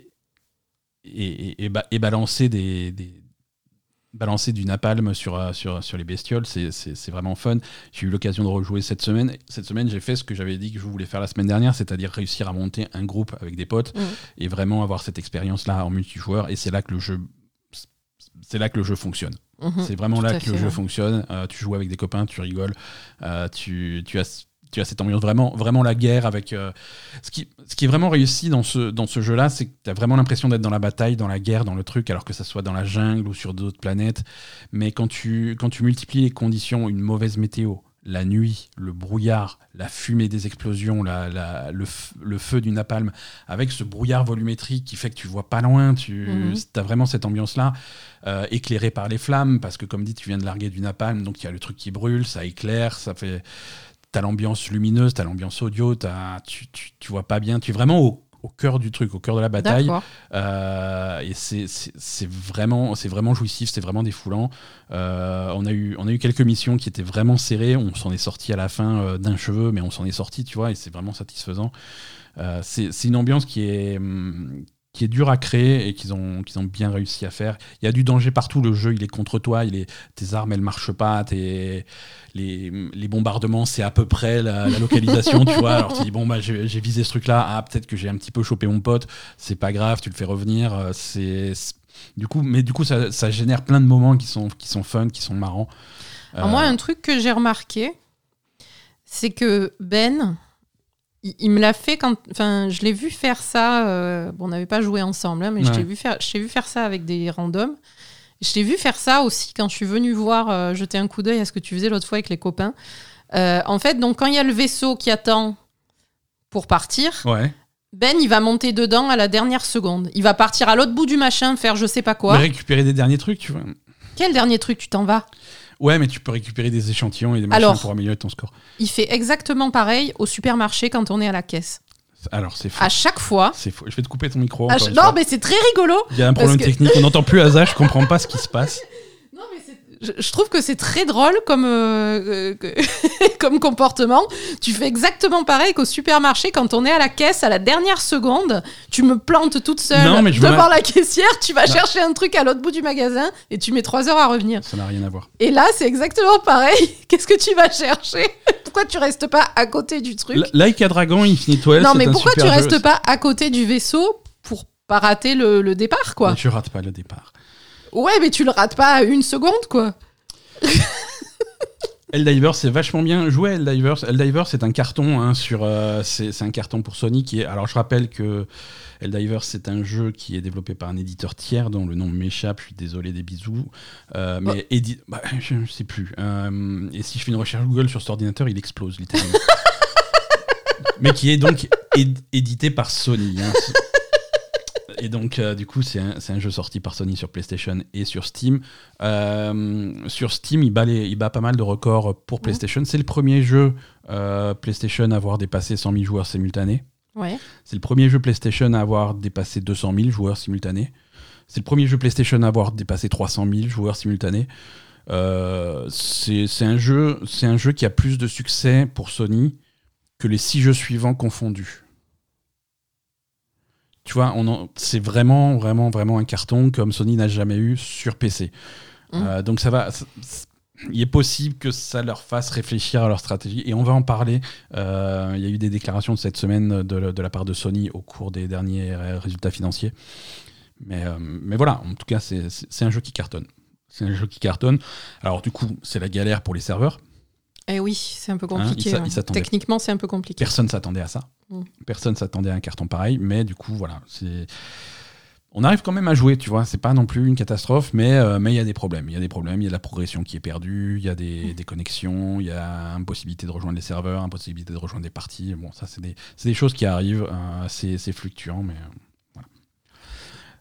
et, et, balancer des balancer du napalm sur, euh, sur, sur les bestioles, c'est vraiment fun. J'ai eu l'occasion de rejouer cette semaine. Cette semaine, j'ai fait ce que j'avais dit que je voulais faire la semaine dernière, c'est-à-dire réussir à monter un groupe avec des potes mmh. et vraiment avoir cette expérience-là en multijoueur. Et c'est là que le jeu, c'est là que le jeu fonctionne. Mmh. c'est vraiment là que le jeu fonctionne. Euh, tu joues avec des copains, tu rigoles, euh, tu, tu as tu as cette ambiance vraiment, vraiment la guerre avec. Euh, ce, qui, ce qui est vraiment réussi dans ce, dans ce jeu-là, c'est que tu as vraiment l'impression d'être dans la bataille, dans la guerre, dans le truc, alors que ça soit dans la jungle ou sur d'autres planètes. Mais quand tu, quand tu multiplies les conditions, une mauvaise météo, la nuit, le brouillard, la fumée des explosions, la, le, le, feu du napalm, avec ce brouillard volumétrique qui fait que tu vois pas loin, tu mhm. as vraiment cette ambiance-là, euh, éclairée par les flammes, parce que comme dit, tu viens de larguer du napalm, donc il y a le truc qui brûle, ça éclaire, ça fait t'as l'ambiance lumineuse, t'as l'ambiance audio, as, tu, tu, tu, vois pas bien, tu es vraiment au, au, cœur du truc, au cœur de la bataille. Euh, et c'est vraiment, vraiment jouissif, c'est vraiment défoulant. Euh, on, a eu, on a eu quelques missions qui étaient vraiment serrées, on s'en est sorti à la fin euh, d'un cheveu, mais on s'en est sorti, tu vois, et c'est vraiment satisfaisant. c'est une ambiance qui est, hum, qui est dur à créer et qu'ils ont, qu'ils ont bien réussi à faire. Il y a du danger partout, le jeu il est contre toi, il est, tes armes elles marchent pas, tes, les, les bombardements c'est à peu près la, localisation, tu vois. Alors tu dis bon bah j'ai, visé ce truc là, ah peut-être que j'ai un petit peu chopé mon pote, c'est pas grave, tu le fais revenir, euh, c'est, du coup, mais du coup ça, ça, génère plein de moments qui sont, qui sont fun, qui sont marrants. moi un truc que j'ai remarqué, c'est que Ben, il, me l'a fait quand. Enfin, je l'ai vu faire ça. Euh, bon, on n'avait pas joué ensemble, hein, mais je t'ai vu, faire, vu faire ça avec des randoms. Je t'ai vu faire ça aussi quand je suis venu voir, euh, jeter un coup d'œil à ce que tu faisais l'autre fois avec les copains. Euh, en fait, donc quand il y a le vaisseau qui attend pour partir, Ben il va monter dedans à la dernière seconde. Il va partir à l'autre bout du machin, faire je sais pas quoi. récupérer des derniers trucs, tu vois. Quel dernier truc tu t'en vas? Ouais, mais tu peux récupérer des échantillons et des machins pour améliorer ton score. Il fait exactement pareil au supermarché quand on est à la caisse. Alors, c'est faux. À chaque fois. C'est faux. Je vais te couper ton micro. Non, mais c'est très rigolo. Il y a un problème technique. On n'entend plus Asa. Je comprends pas ce qui se passe je, trouve que c'est très drôle comme, euh, euh, comme comportement. Tu fais exactement pareil qu'au supermarché quand on est à la caisse à la dernière seconde. Tu me plantes toute seule devant la caissière. Tu vas chercher un truc à l'autre bout du magasin et tu mets trois heures à revenir. Ça n'a rien à voir. Et là, c'est exactement pareil. Qu'est-ce que tu vas chercher? Pourquoi tu restes pas à côté du truc? Like a Dragon Infinite Well, Non, mais pourquoi tu restes pas à côté du vaisseau pour pas rater le, le départ, quoi? Tu rates pas le départ. Ouais, mais tu le rates pas une seconde, quoi. Helldivers, c'est vachement bien joué. Helldivers, Helldivers, c'est un carton hein, sur, euh, c'est un carton pour Sony qui est. Alors, je rappelle que Helldivers, c'est un jeu qui est développé par un éditeur tiers dont le nom m'échappe. Je suis désolé des bisous, euh, mais bah, je ne sais plus. Euh, et si je fais une recherche Google sur cet ordinateur, il explose littéralement. mais qui est donc édité par Sony. Hein. Et donc, euh, du coup, c'est un, un jeu sorti par Sony sur PlayStation et sur Steam. Euh, sur Steam, il bat, les- il bat pas mal de records pour PlayStation. C'est le premier jeu euh, PlayStation à avoir dépassé 100 000 joueurs simultanés. Ouais. C'est le premier jeu PlayStation à avoir dépassé 200 000 joueurs simultanés. C'est le premier jeu PlayStation à avoir dépassé 300 000 joueurs simultanés. C'est c'est un, jeu- c'est un jeu qui a plus de succès pour Sony que les six jeux suivants confondus. Tu vois, on c'est vraiment, vraiment, vraiment un carton comme Sony n'a jamais eu sur PC. Mm. Euh, donc ça va. Il est possible que ça leur fasse réfléchir à leur stratégie et on va en parler. Euh, il y a eu des déclarations de cette semaine de, de la part de Sony au cours des derniers résultats financiers. Mais, euh, mais voilà, en tout cas, c'est un jeu qui cartonne. C'est un jeu qui cartonne. Alors du coup, c'est la galère pour les serveurs. Eh oui, c'est un peu Hein, compliqué. il ouais. s'attendait. Techniquement, c'est un peu compliqué. Personne s'attendait à ça. Mm. Personne s'attendait à un carton pareil, mais du coup, voilà, c'est. On arrive quand même à jouer, tu vois. C'est pas non plus une catastrophe, mais euh, mais il y a des problèmes. Il y a des problèmes. Il y a de la progression qui est perdue. Il y a des, Mm. des connexions. Il y a impossibilité de rejoindre les serveurs, impossibilité de rejoindre des parties. Bon, ça c'est des choses qui arrivent. euh, c'est c'est fluctuant, mais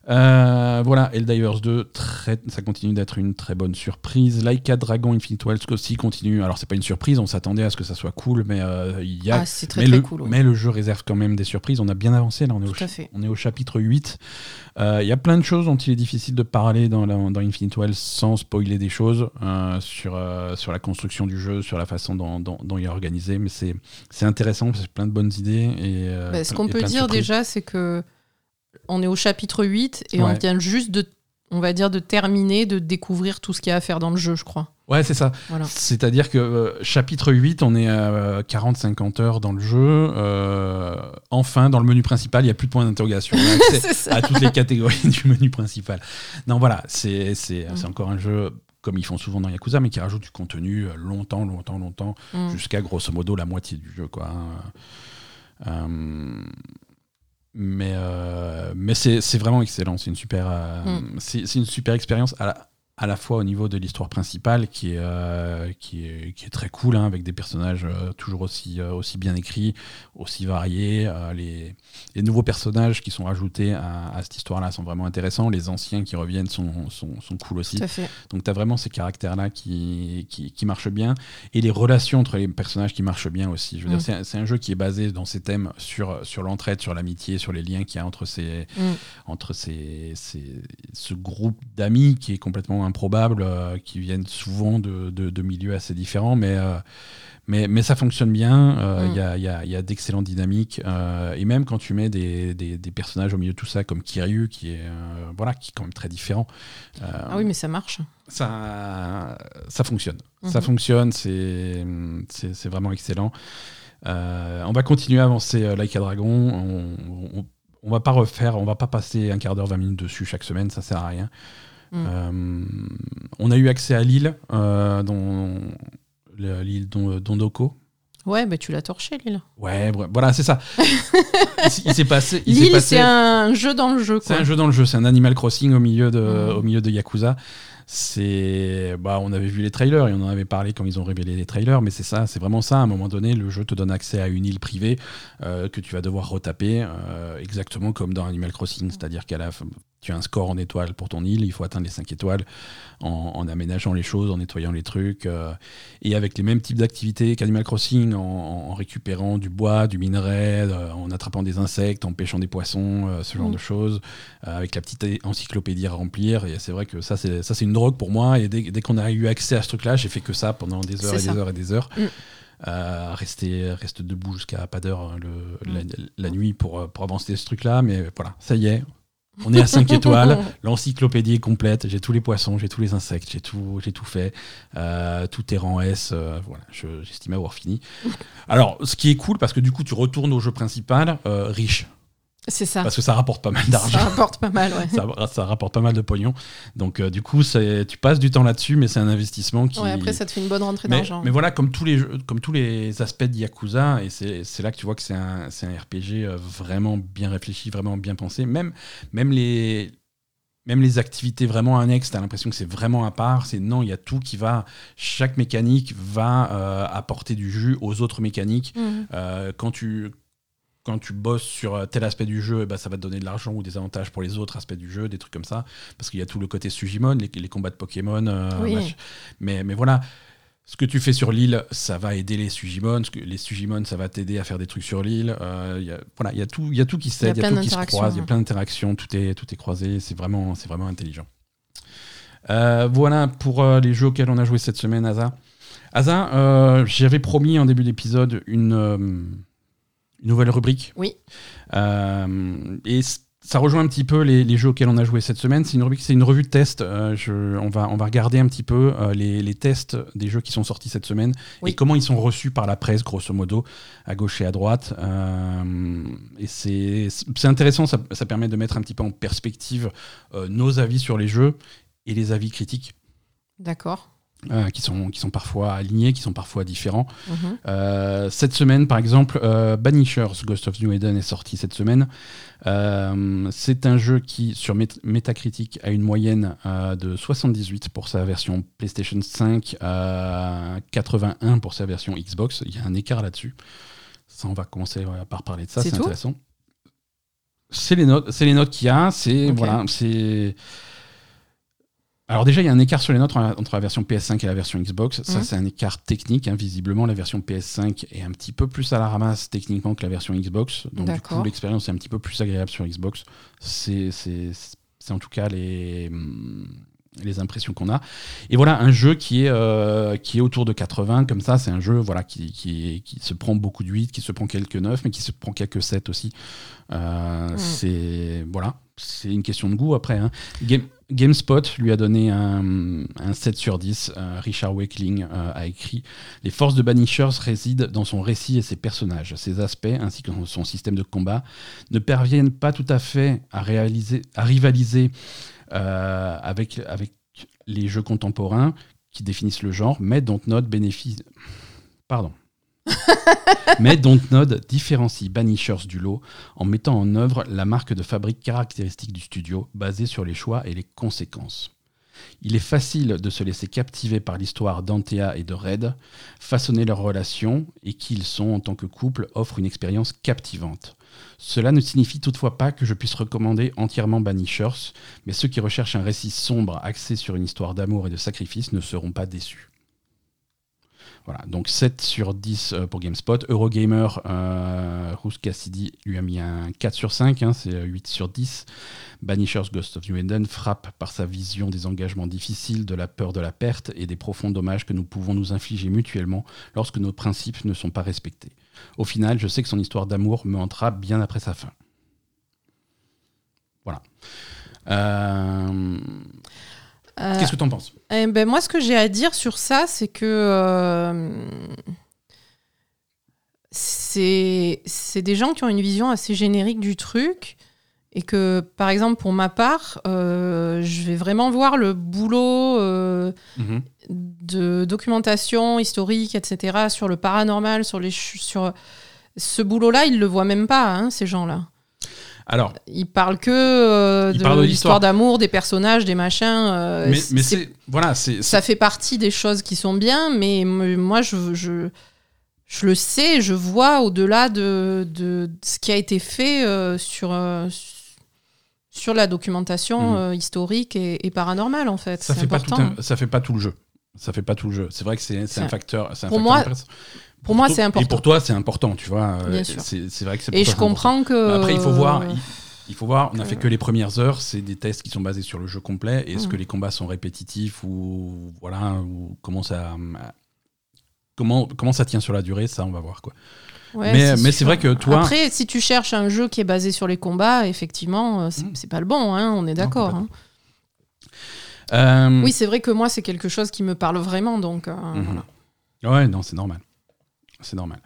euh, voilà. Helldivers 2, très, ça continue d'être une très bonne surprise. Laika Dragon Infinite Wells aussi continue. Alors, c'est pas une surprise, on s'attendait à ce que ça soit cool, mais euh, il y a Ah, c'est très mais, très le, cool. mais le jeu réserve quand même des surprises. On a bien avancé, là, on est, au, Tout à fait. on est au chapitre 8. Euh, Il y a plein de choses dont il est difficile de parler dans, la- dans Infinite Wells sans spoiler des choses sur, sur la construction du jeu, sur la façon dont, dont- dont il est organisé. Mais c'est intéressant, parce que c'est plein de bonnes idées. Et, Bah, ce qu'on peut dire surprises. déjà, c'est que on est au chapitre 8 et Ouais. on vient juste de, on va dire, de terminer, de découvrir tout ce qu'il y a à faire dans le jeu, je crois. Ouais, c'est ça. Voilà. C'est-à-dire que euh, chapitre 8, on est à 40-50 heures dans le jeu. Euh, enfin, dans le menu principal, il n'y a plus de points d'interrogation. On a accès c'est ça. à toutes les catégories du menu principal. Non, voilà, c'est c'est- Mm. c'est encore un jeu comme ils font souvent dans Yakuza, mais qui rajoute du contenu euh, longtemps, longtemps, longtemps, Mm. jusqu'à grosso modo la moitié du jeu. Quoi. Euh, mais euh, mais c'est c'est vraiment excellent. C'est une super, euh, Mm. c'est c'est une super expérience à la, à la fois au niveau de l'histoire principale qui est, euh, qui est, qui est très cool, hein, avec des personnages euh, toujours aussi, euh, aussi bien écrits, aussi variés. les, les nouveaux personnages qui sont rajoutés à, à cette histoire-là sont vraiment intéressants. Les anciens qui reviennent sont, sont, sont cool aussi. Tout à fait. Donc tu as vraiment ces caractères-là qui, qui, qui marchent bien. Et les relations entre les personnages qui marchent bien aussi. Je veux Mm. dire, c'est un- un jeu qui est basé dans ses thèmes sur, sur l'entraide, sur l'amitié, sur les liens qu'il y a entre ces, Mm. entre ces, ces- ce groupe d'amis qui est complètement improbable, euh, qui viennent souvent de, de- de milieux assez différents, mais, euh, mais, mais ça fonctionne bien, euh, il Mm. y a, il y a- y a d'excellentes dynamiques, euh, et même quand tu mets des, des- des personnages au milieu de tout ça, comme Kiryu, qui est, euh, voilà, qui est quand même très différent, Ah oui, mais ça marche. ça, ça fonctionne. Ça Mhm. fonctionne, c'est vraiment excellent. On va continuer à avancer Like a Dragon. On, on, on va pas refaire, on va pas passer un quart d'heure, 20 minutes dessus chaque semaine, ça sert à rien. Mm. Euh, on a eu accès à l'île, euh, dont le- l'île Don- Dondoko. Ouais, bah tu l'as torché, Lille. Ouais, voilà, c'est ça. il s'est passé. Lille, passé- c'est un jeu dans le jeu, c'est un jeu dans le jeu, c'est un Animal Crossing au milieu de, Mhm. au milieu de Yakuza. C'est, bah, on avait vu les trailers et on en avait parlé quand ils ont révélé les trailers, mais c'est ça, c'est vraiment ça. À un moment donné, le jeu te donne accès à une île privée euh, que tu vas devoir retaper, euh, exactement comme dans Animal Crossing, c'est-à-dire qu'à la fin, tu as un score en étoiles pour ton île, il faut atteindre les 5 étoiles en, en aménageant les choses, en nettoyant les trucs, euh, et avec les mêmes types d'activités qu'Animal Crossing, en, en récupérant du bois, du minerai, euh, en attrapant des insectes, en pêchant des poissons, euh, ce genre Mm. de choses, avec la petite encyclopédie à remplir. Et c'est vrai que ça, c'est ça, c'est une drogue pour moi. Et dès, dès qu'on a eu accès à ce truc-là, j'ai fait que ça pendant des heures et des heures et des heures. Mm. Euh, rester, rester debout jusqu'à pas d'heure hein, le, Mm. la, la nuit pour, pour avancer ce truc-là. Mais voilà, ça y est. On est à 5 étoiles, l'encyclopédie est complète, j'ai tous les poissons, j'ai tous les insectes, j'ai tout, j'ai tout fait, Euh, tout est rang S, euh, voilà, je- j'estime avoir fini. Alors, ce qui est cool, parce que du coup, tu retournes au jeu principal euh, riche, C'est ça. parce que ça rapporte pas mal d'argent Ça rapporte pas mal, ouais. ça, ça rapporte pas mal de pognon. Donc, euh, du coup, tu passes du temps là-dessus, mais c'est un investissement qui. Ouais, après, ça te fait une bonne rentrée d'argent. mais voilà, comme tous les, jeux- comme tous les aspects de Yakuza, et c'est là que tu vois que c'est un, un RPG euh, vraiment bien réfléchi, vraiment bien pensé. Même, même, les, même les activités vraiment annexes, tu as l'impression que c'est vraiment à part. C'est non, il y a tout qui va. Chaque mécanique va euh, apporter du jus aux autres mécaniques. Mhm. Euh, quand tu quand tu bosses sur euh, tel aspect du jeu, ben, ça va te donner de l'argent ou des avantages pour les autres aspects du jeu, des trucs comme ça. Parce qu'il y a tout le côté Sugimon, les, les combats de Pokémon. euh, Oui. mais, mais voilà, ce que tu fais sur l'île, ça va aider les Sugimon. Les Sugimon, ça va t'aider à faire des trucs sur l'île. Euh, il y a- voilà, il y, a tout- il y a tout qui s'aide, il y a plein tout qui se d'interactions, croise, il y a plein d'interactions, tout est, tout est croisé. C'est vraiment, c'est vraiment intelligent. Euh, voilà pour les jeux auxquels on a joué cette semaine, Asa. Asa, j'avais promis en début d'épisode une, une nouvelle rubrique. Oui. Euh, et ça rejoint un petit peu les, les jeux auxquels on a joué cette semaine. C'est une rubrique, c'est une revue de tests. Euh, je- on, va, on va regarder un petit peu euh, les, les tests des jeux qui sont sortis cette semaine Oui. et comment ils sont reçus par la presse, grosso modo, à gauche et à droite. Euh, et c'est c'est intéressant, ça, ça permet de mettre un petit peu en perspective nos avis sur les jeux et les avis critiques. D'accord. Euh, qui, sont, qui sont parfois alignés, qui sont parfois différents. Mhm. Euh, cette semaine, par exemple, euh, Banishers Ghost of New Eden est sorti cette semaine. C'est un jeu qui, sur Met- Metacritic, a une moyenne de 78 pour sa version PlayStation 5, euh, 81 pour sa version Xbox. Il y a un écart là-dessus. Ça, on va commencer par parler de ça, C'est intéressant. C'est les notes, c'est les notes qu'il y a. C'est voilà, c'est. Alors déjà, il y a un écart sur les notes entre la version PS5 et la version Xbox. Ça, Mhm. c'est un écart technique. hein. Visiblement, la version PS5 est un petit peu plus à la ramasse techniquement que la version Xbox. Donc du coup, l'expérience est un petit peu plus agréable sur Xbox. C'est en tout cas les, les impressions qu'on a. Et voilà, un jeu qui est, euh, qui est autour de 80, comme ça, c'est un jeu voilà, qui, qui, qui se prend beaucoup de 8, qui se prend quelques 9, mais qui se prend quelques 7 aussi. Euh, Mm. C'est voilà, c'est une question de goût après. hein. Game- GameSpot lui a donné un, un 7 sur 10. Euh, Richard Wakeling euh, a écrit Les forces de Banishers résident dans son récit et ses personnages. Ses aspects, ainsi que son système de combat, ne parviennent pas tout à fait à, rivaliser euh, avec, avec les jeux contemporains qui définissent le genre, mais Dontnod bénéficie. Pardon. Mais Dontnod différencie Banishers du lot en mettant en œuvre la marque de fabrique caractéristique du studio, basée sur les choix et les conséquences. Il est facile de se laisser captiver par l'histoire d'Antea et de Red, façonner leurs relations et qui ils sont en tant que couple offre une expérience captivante. Cela ne signifie toutefois pas que je puisse recommander entièrement Banishers, mais ceux qui recherchent un récit sombre axé sur une histoire d'amour et de sacrifice ne seront pas déçus. Voilà, donc 7 sur 10 euh, pour GameSpot. Eurogamer, euh, Cassidy lui a mis un 4 sur 5, hein, c'est euh, 8 sur 10. Banishers Ghost of New Eden frappe par sa vision des engagements difficiles, de la peur de la perte et des profonds dommages que nous pouvons nous infliger mutuellement lorsque nos principes ne sont pas respectés. Au final, je sais que son histoire d'amour me hantera bien après sa fin. Voilà. Euh, Euh, Qu'est-ce que t'en penses? eh ben, moi, ce que j'ai à dire sur ça, c'est que euh, c'est des gens qui ont une vision assez générique du truc. Et que, par exemple, pour ma part, euh, je vais vraiment voir le boulot euh, Mhm. de documentation historique, etc., sur le paranormal, sur les sur ce boulot-là, ils le voient même pas, hein, ces gens-là. Alors, Ils parlent que euh, de l'histoire. d'amour, des personnages, des machins. euh, mais, c'est- mais c'est voilà, c'est ça fait partie des choses qui sont bien, mais moi, je, je, je le sais, je vois au-delà de, de ce qui a été fait euh, sur, sur la documentation euh, historique et, et paranormale, en fait. ça fait pas tout important. un- ça fait pas tout le jeu. Ça fait pas tout le jeu. C'est vrai que c'est un facteur. un Pour facteur moi. Pour moi, c'est Et important. pour toi, c'est important, tu vois. euh, Bien sûr. C'est vrai que c'est Et je important. comprends que. Mais Après, il faut voir. Il, il faut voir. On a que- fait que les premières heures. C'est des tests qui sont basés sur le jeu complet. Est-ce Mhm. que les combats sont répétitifs ou voilà ou comment ça comment comment ça tient sur la durée Ça, on va voir quoi. Ouais, mais c'est vrai que toi. Après, si tu cherches un jeu qui est basé sur les combats, effectivement, euh, c'est c'est pas le bon, hein, on est d'accord. hein. euh, Oui, c'est vrai que moi, c'est quelque chose qui me parle vraiment, donc. euh, Mhm. voilà. Ouais, non, c'est normal. C'est normal.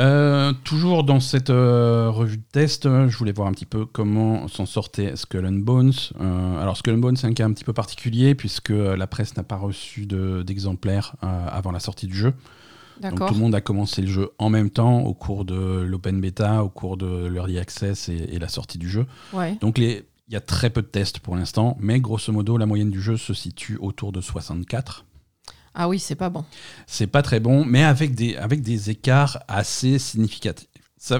Euh, toujours dans cette euh, revue de test, euh, je voulais voir un petit peu comment s'en sortait Skull and Bones. Alors Skull and Bones, c'est un cas un petit peu particulier puisque la presse n'a pas reçu de- d'exemplaires avant la sortie du jeu. Donc tout le monde a commencé le jeu en même temps au cours de l'open beta, au cours de l'early access et, et la sortie du jeu. Ouais. Donc il y a très peu de tests pour l'instant, mais grosso modo, la moyenne du jeu se situe autour de 64. Ah oui, c'est pas bon. C'est pas très bon, mais avec des, avec des écarts assez significatifs.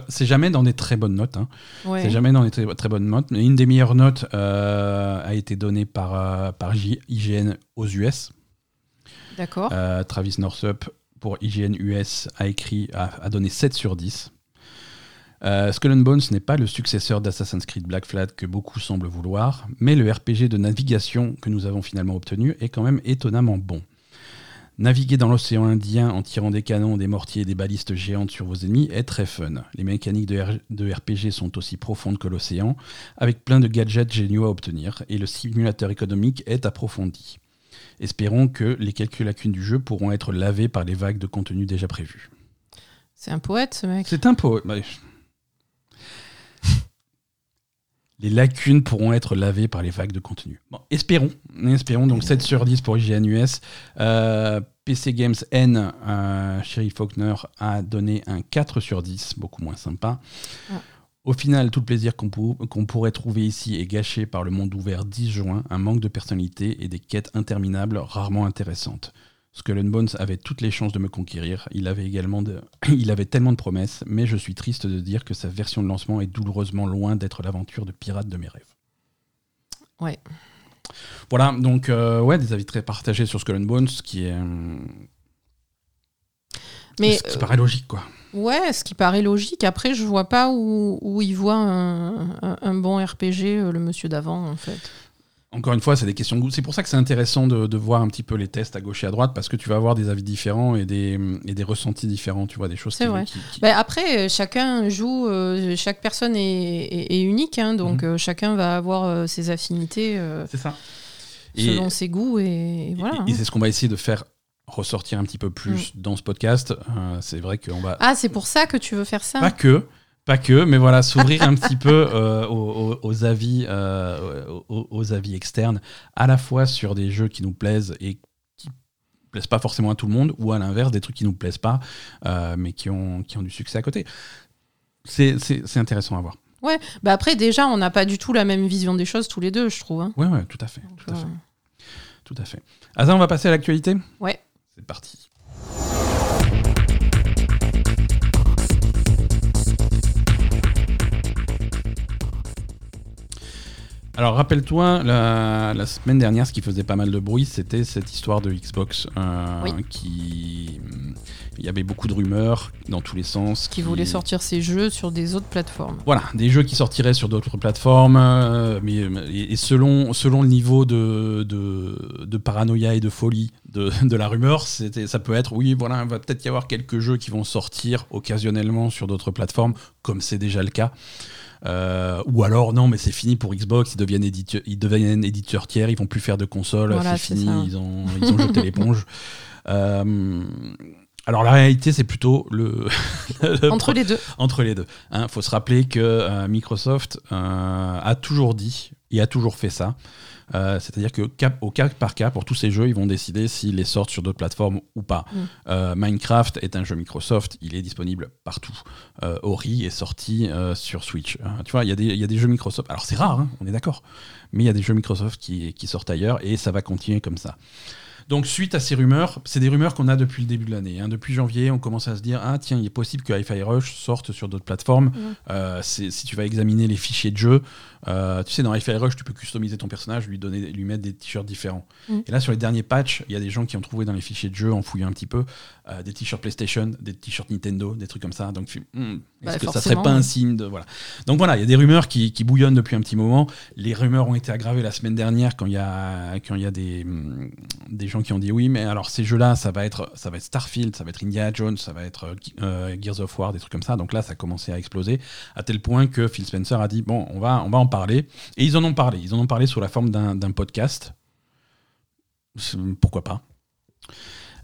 c'est jamais dans des très bonnes notes. hein. Ouais. C'est jamais dans des très, très bonnes notes. Mais une des meilleures notes euh, a été donnée par, euh, par J- IGN aux US. D'accord. Euh, Travis Northup pour IGN US a écrit a, a donné 7 sur 10. Euh, Skull and Bones n'est pas le successeur d'Assassin's Creed Black Flag que beaucoup semblent vouloir, mais le RPG de navigation que nous avons finalement obtenu est quand même étonnamment bon. Naviguer dans l'océan Indien en tirant des canons, des mortiers et des balistes géantes sur vos ennemis est très fun. Les mécaniques de, R- de RPG sont aussi profondes que l'océan, avec plein de gadgets géniaux à obtenir, et le simulateur économique est approfondi. Espérons que les quelques lacunes du jeu pourront être lavées par les vagues de contenu déjà prévues. C'est un poète, ce mec. C'est un bah, Les lacunes pourront être lavées par les vagues de contenu. Bon, espérons. Espérons. Donc 7 sur 10 pour IGN US. Euh, PC Games N, euh, Sherry Faulkner a donné un 4 sur 10, beaucoup moins sympa. Ah. Au final, tout le plaisir qu'on pour- qu'on pourrait trouver ici est gâché par le monde ouvert disjoint, un manque de personnalité et des quêtes interminables rarement intéressantes. Skull and Bones avait toutes les chances de me conquérir. Il avait également de... il avait tellement de promesses, mais je suis triste de dire que sa version de lancement est douloureusement loin d'être l'aventure de pirate de mes rêves. Ouais. Voilà, donc euh, ouais, des avis très partagés sur Skull and Bones, ce qui est, euh, Mais ce qui paraît logique quoi. euh, ouais, ce qui paraît logique. Après, je vois pas où, où il voit un, un- un bon RPG, euh, le monsieur d'avant, en fait. Encore une fois, c'est des questions de goût. C'est pour ça que c'est intéressant de, de voir un petit peu les tests à gauche et à droite, parce que tu vas avoir des avis différents et des, et des ressentis différents. Tu vois, des choses C'est vrai. qui- qui- Bah, après, euh, chacun joue, euh, chaque personne est, est- est unique, hein, donc Mhm. euh, chacun va avoir euh, ses affinités euh, C'est ça. Et, selon ses goûts et, et voilà. et- et hein. c'est ce qu'on va essayer de faire ressortir un petit peu plus dans ce podcast. Euh, c'est vrai qu'on va Ah, c'est pour ça que tu veux faire ça? Pas que, pas que, mais voilà, s'ouvrir un petit peu euh, aux, avis, euh, aux, aux avis externes, à la fois sur des jeux qui nous plaisent et qui plaisent pas forcément à tout le monde, ou à l'inverse, des trucs qui nous plaisent pas, euh, mais qui ont, qui ont du succès à côté. C'est intéressant à voir. Bah après, déjà, on n'a pas du tout la même vision des choses tous les deux, je trouve. hein. Ouais, ouais, tout à fait, tout à fait, tout à fait. On va passer à l'actualité? Ouais. C'est parti. Alors rappelle-toi, la, la semaine dernière, ce qui faisait pas mal de bruit, c'était cette histoire de Xbox euh, Oui. qui... Il y avait beaucoup de rumeurs dans tous les sens. Qui voulait sortir ses jeux sur des autres plateformes. Voilà, des jeux qui sortiraient sur d'autres plateformes, euh, mais, et, et selon, selon le niveau de, de, de paranoïa et de folie de, de la rumeur, ça peut être, oui, voilà, il va peut-être y avoir quelques jeux qui vont sortir occasionnellement sur d'autres plateformes, comme c'est déjà le cas. Euh, ou alors, non, mais c'est fini pour Xbox, ils deviennent, éditeurs, ils deviennent éditeurs tiers, ils vont plus faire de consoles, Voilà, c'est fini, ça. ils ont, ils ont jeté l'éponge. Euh, alors la réalité, c'est plutôt le... le Entre les deux. entre les deux. Il faut se rappeler que euh, Microsoft a toujours dit et a toujours fait ça. Euh, C'est-à-dire que cap- au cas par cas, pour tous ces jeux, ils vont décider s'ils les sortent sur d'autres plateformes ou pas. Mm. Euh, Minecraft est un jeu Microsoft, il est disponible partout. Euh, Ori est sorti sur Switch. Tu vois, il y, a des- il y a des jeux Microsoft. Alors c'est rare, hein, on est d'accord. Mais il y a des jeux Microsoft qui, qui sortent ailleurs et ça va continuer comme ça. Donc, suite à ces rumeurs, c'est des rumeurs qu'on a depuis le début de l'année. hein. Depuis janvier, on commence à se dire Ah, tiens, il est possible que Hi-Fi Rush sorte sur d'autres plateformes. Euh, c'est- si tu vas examiner les fichiers de jeu, euh, tu sais, dans Hi-Fi Rush, tu peux customiser ton personnage, lui, donner, lui mettre des t-shirts différents. Mm. Et là, sur les derniers patchs, il y a des gens qui ont trouvé dans les fichiers de jeu, en fouillant un petit peu, euh, des t-shirts PlayStation, des t-shirts Nintendo, des trucs comme ça. Donc, Hmm, est-ce Bah, que ça serait pas un signe de. Voilà. Donc, voilà, il y a des rumeurs qui, qui bouillonnent depuis un petit moment. Les rumeurs ont été aggravées la semaine dernière quand il y a, quand il y a des, hum, des gens qui ont dit oui, mais alors ces jeux-là, ça va être, ça va être Starfield, ça va être Indiana Jones, ça va être euh, Gears of War, des trucs comme ça. Donc là, ça a commencé à exploser à tel point que Phil Spencer a dit bon, on va, on va en parler. Et ils en ont parlé. Ils en ont parlé sous la forme d'un d'un podcast. Pourquoi pas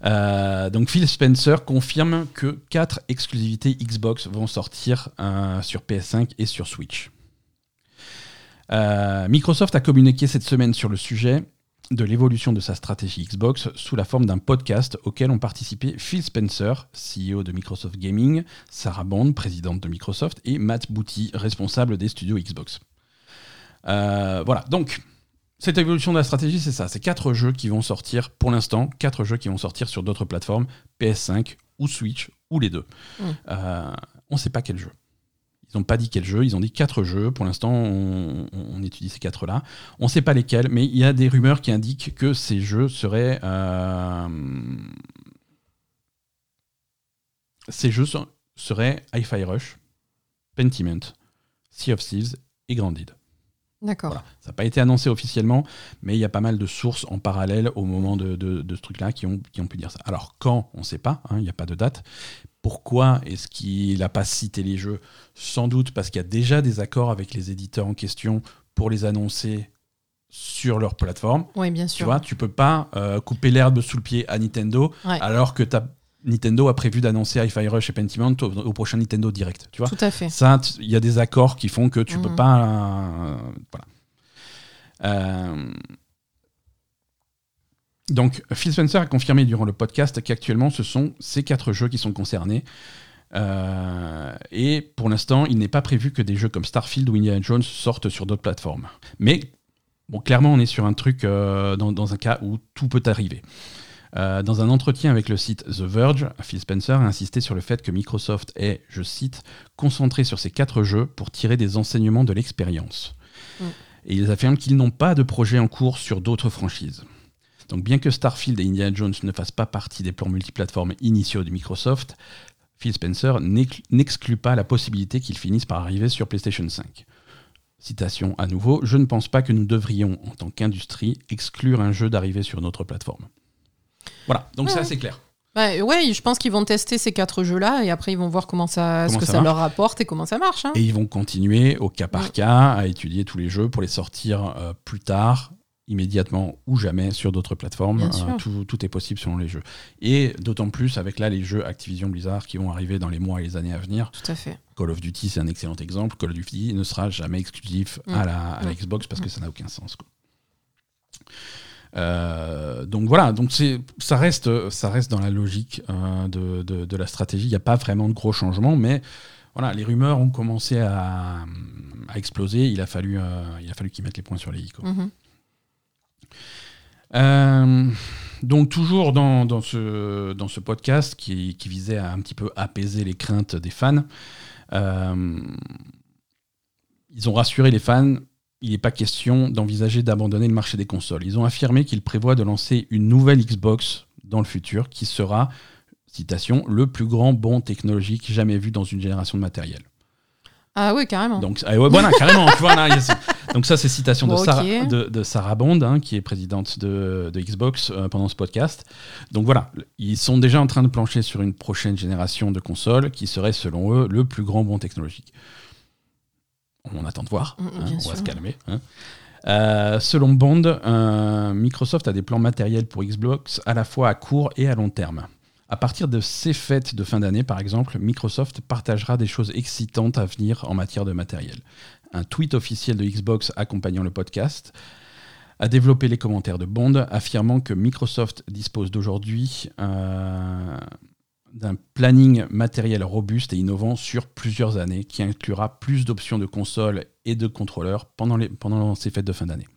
Euh, donc Phil Spencer confirme que quatre exclusivités Xbox vont sortir euh, sur PS5 et sur Switch. Euh, Microsoft a communiqué cette semaine sur le sujet de l'évolution de sa stratégie Xbox sous la forme d'un podcast auquel ont participé Phil Spencer, CEO de Microsoft Gaming, Sarah Bond, présidente de Microsoft, et Matt Booty, responsable des studios Xbox. Voilà, donc cette évolution de la stratégie, c'est ça. C'est quatre jeux qui vont sortir, pour l'instant, quatre jeux qui vont sortir sur d'autres plateformes, PS5 ou Switch, ou les deux. Mm. Euh, on ne sait pas quel jeu. Ils n'ont pas dit quel jeu, ils ont dit quatre jeux. Pour l'instant, on, on étudie ces quatre-là. On ne sait pas lesquels, mais il y a des rumeurs qui indiquent que ces jeux seraient. euh, ces jeux seraient Hi-Fi Rush, Pentiment, Sea of Thieves et Grandid. D'accord. Voilà. Ça n'a pas été annoncé officiellement, mais il y a pas mal de sources en parallèle au moment de, de- de ce truc-là qui ont, qui ont pu dire ça. Alors quand, on ne sait pas, hein, il n'y a pas de date. Pourquoi est-ce qu'il n'a pas cité les jeux? Sans doute parce qu'il y a déjà des accords avec les éditeurs en question pour les annoncer sur leur plateforme. Oui, bien Tu sûr. vois, tu peux pas euh, couper l'herbe sous le pied à Nintendo Ouais. alors que t'as- Nintendo a prévu d'annoncer Hi-Fi Rush et Pentiment au, au prochain Nintendo Direct. Tu vois Tout à fait. ça, il y a des accords qui font que tu peux Mhm. pas. euh, voilà. Euh, donc, Phil Spencer a confirmé durant le podcast qu'actuellement, ce sont ces quatre jeux qui sont concernés. Euh, et pour l'instant, il n'est pas prévu que des jeux comme Starfield ou Indiana Jones sortent sur d'autres plateformes. Mais, bon, clairement, on est sur un truc, euh, dans, dans un cas où tout peut arriver. Euh, dans un entretien avec le site The Verge, Phil Spencer a insisté sur le fait que Microsoft est, je cite, concentré sur ces quatre jeux pour tirer des enseignements de l'expérience. Mm. Et ils affirment qu'ils n'ont pas de projet en cours sur d'autres franchises. Donc bien que Starfield et Indiana Jones ne fassent pas partie des plans multiplateformes initiaux de Microsoft, Phil Spencer n'ex- n'exclut pas la possibilité qu'ils finissent par arriver sur PlayStation 5. Citation à nouveau, je ne pense pas que nous devrions, en tant qu'industrie, exclure un jeu d'arriver sur notre plateforme. Voilà, donc Ouais, c'est ouais. clair. Bah, ouais, je pense qu'ils vont tester ces quatre jeux-là et après ils vont voir comment ça, Comment ce que ça ça, leur rapporte et comment ça marche. hein. Et ils vont continuer au cas par Ouais. cas à étudier tous les jeux pour les sortir euh, plus tard, immédiatement ou jamais sur d'autres plateformes. Bien Euh, sûr. tout, tout est possible selon les jeux. Et d'autant plus avec là les jeux Activision Blizzard qui vont arriver dans les mois et les années à venir. Tout à fait. Call of Duty, c'est un excellent exemple. Call of Duty ne sera jamais exclusif Mm. à, la, à la Mm. Xbox parce que Mm. ça n'a aucun sens. quoi. Euh, donc voilà, donc ça reste, ça reste dans la logique euh, de, de- de la stratégie. Il n'y a pas vraiment de gros changements, mais voilà, les rumeurs ont commencé à, à exploser. Il a fallu, euh, il a fallu qu'ils mettent les points sur les i. Mhm. Euh, donc toujours dans, dans ce, dans ce podcast qui, qui visait à un petit peu apaiser les craintes des fans, ils ont rassuré les fans, il n'est pas question d'envisager d'abandonner le marché des consoles. Ils ont affirmé qu'ils prévoient de lancer une nouvelle Xbox dans le futur qui sera, citation, le plus grand bond technologique jamais vu dans une génération de matériel. Ah oui, carrément. Donc, ah ouais, voilà, carrément. tu vois, là, il y a ce- donc ça, c'est citation de, Sarah, de, de Sarah Bond, hein, qui est présidente de, de Xbox euh, pendant ce podcast. Donc voilà, ils sont déjà en train de plancher sur une prochaine génération de consoles qui serait, selon eux, le plus grand bond technologique. On attend de voir. Mm, hein, bien on sûr. va se calmer. hein. Euh, selon Bond, euh, Microsoft a des plans matériels pour Xbox à la fois à court et à long terme. À partir de ces fêtes de fin d'année, par exemple, Microsoft partagera des choses excitantes à venir en matière de matériel. Un tweet officiel de Xbox accompagnant le podcast a développé les commentaires de Bond, affirmant que Microsoft dispose d'aujourd'hui euh, d'un planning matériel robuste et innovant sur plusieurs années, qui inclura plus d'options de consoles et de contrôleurs pendant, les, pendant ces fêtes de fin d'année.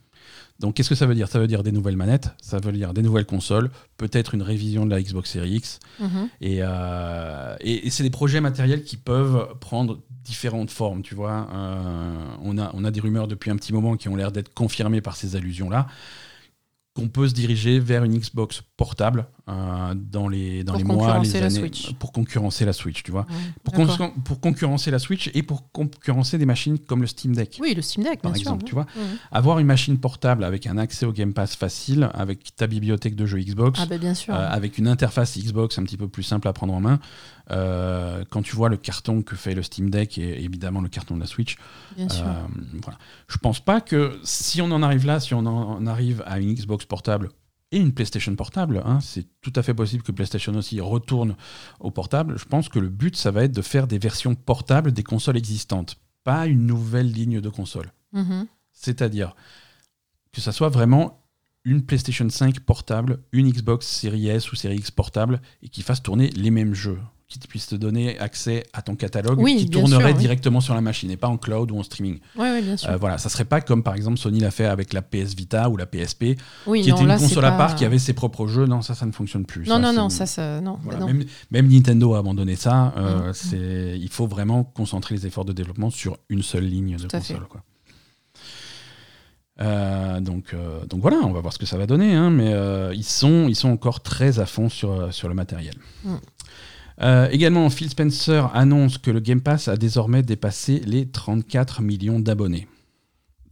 Donc qu'est-ce que ça veut dire? Ça veut dire des nouvelles manettes, ça veut dire des nouvelles consoles, peut-être une révision de la Xbox Series X, Mhm. et, euh, et, et c'est des projets matériels qui peuvent prendre différentes formes, tu vois. Euh, on, a, on a des rumeurs depuis un petit moment qui ont l'air d'être confirmées par ces allusions-là, qu'on peut se diriger vers une Xbox portable euh, dans les, dans Pour les mois, les la années, Switch. pour concurrencer la Switch, tu vois. Ouais, Pour, concurrencer la Switch et pour concurrencer des machines comme le Steam Deck. Oui, le Steam Deck, Par bien exemple, sûr. tu vois, avoir une machine portable avec un accès au Game Pass facile, avec ta bibliothèque de jeux Xbox, Ah bah bien sûr. euh, avec une interface Xbox un petit peu plus simple à prendre en main. Euh, quand tu vois le carton que fait le Steam Deck et évidemment le carton de la Switch, bien sûr. voilà. je pense pas que si on en arrive là, si on en arrive à une Xbox portable et une PlayStation portable, hein, c'est tout à fait possible que PlayStation aussi retourne au portable. Je pense que le but, ça va être de faire des versions portables des consoles existantes, pas une nouvelle ligne de consoles. Mhm. C'est-à-dire que ça soit vraiment une PlayStation 5 portable, une Xbox Series S ou Series X portable et qui fasse tourner les mêmes jeux, qui puisse te donner accès à ton catalogue Oui, qui tournerait sûr, oui. directement sur la machine et pas en cloud ou en streaming. Bien sûr. Euh, voilà, ça serait pas comme par exemple Sony l'a fait avec la PS Vita ou la PSP, oui, qui non, était une là, console à pas- part qui avait ses propres jeux. Non, ça, ça ne fonctionne plus. Non, non, non, ça, ça, non. voilà, non. Même, même Nintendo a abandonné ça. euh, c'est, il faut vraiment concentrer les efforts de développement sur une seule ligne de Tout console. Quoi. Euh, donc, euh, donc voilà, on va voir ce que ça va donner, hein, mais euh, ils, sont, ils sont encore très à fond sur, sur le matériel. Mm. Euh, également, Phil Spencer annonce que le Game Pass a désormais dépassé les 34 millions d'abonnés.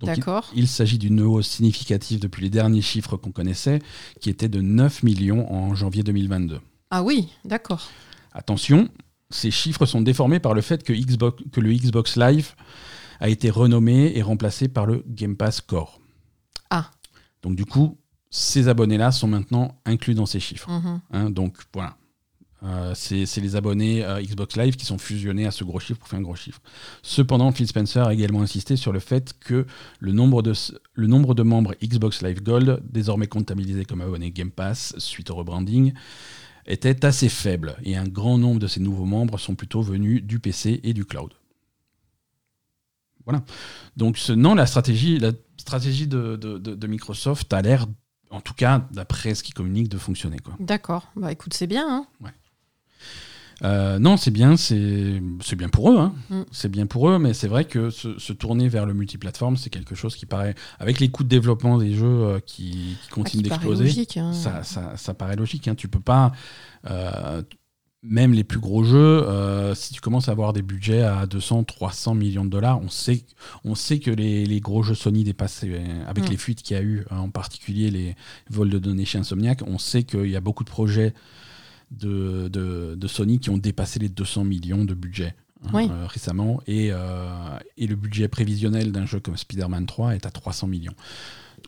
Il- D'accord. il s'agit d'une hausse significative depuis les derniers chiffres qu'on connaissait, qui étaient de 9 millions en janvier 2022. Ah oui, d'accord. Attention, ces chiffres sont déformés par le fait que, Xbox, que le Xbox Live a été renommé et remplacé par le Game Pass Core. Ah. Donc du coup, ces abonnés-là sont maintenant inclus dans ces chiffres. Mhm. hein. donc voilà. Euh, c'est les abonnés euh, Xbox Live qui sont fusionnés à ce gros chiffre pour faire un gros chiffre. Cependant, Phil Spencer a également insisté sur le fait que le nombre de, le nombre de membres Xbox Live Gold, désormais comptabilisés comme abonnés Game Pass suite au rebranding, était assez faible et un grand nombre de ces nouveaux membres sont plutôt venus du PC et du cloud. Voilà. Donc ce, non, la stratégie, la stratégie de, de- de- de Microsoft a l'air, en tout cas d'après ce qu'ils communiquent, de fonctionner. D'accord. Bah écoute, c'est bien. Hein Euh, non, c'est bien, c'est bien pour eux. hein. Mm. C'est bien pour eux, mais c'est vrai que se, se tourner vers le multiplateforme, c'est quelque chose qui paraît, avec les coûts de développement des jeux euh, qui, qui Ah, continuent qui paraît d'exploser, hein. ça, ça, ça paraît logique. Hein. Tu peux pas, euh, même les plus gros jeux, si tu commences à avoir des budgets à 200, 300 millions de dollars, on sait, on sait que les, les gros jeux Sony dépassent, avec Mm. les fuites qu'il y a eu, euh, en particulier les vols de données chez Insomniac, on sait qu'il y a beaucoup de projets de, de, de Sony qui ont dépassé les 200 millions de budget. hein, Oui. euh, récemment et, euh, et le budget prévisionnel d'un jeu comme Spider-Man 3 est à 300 millions.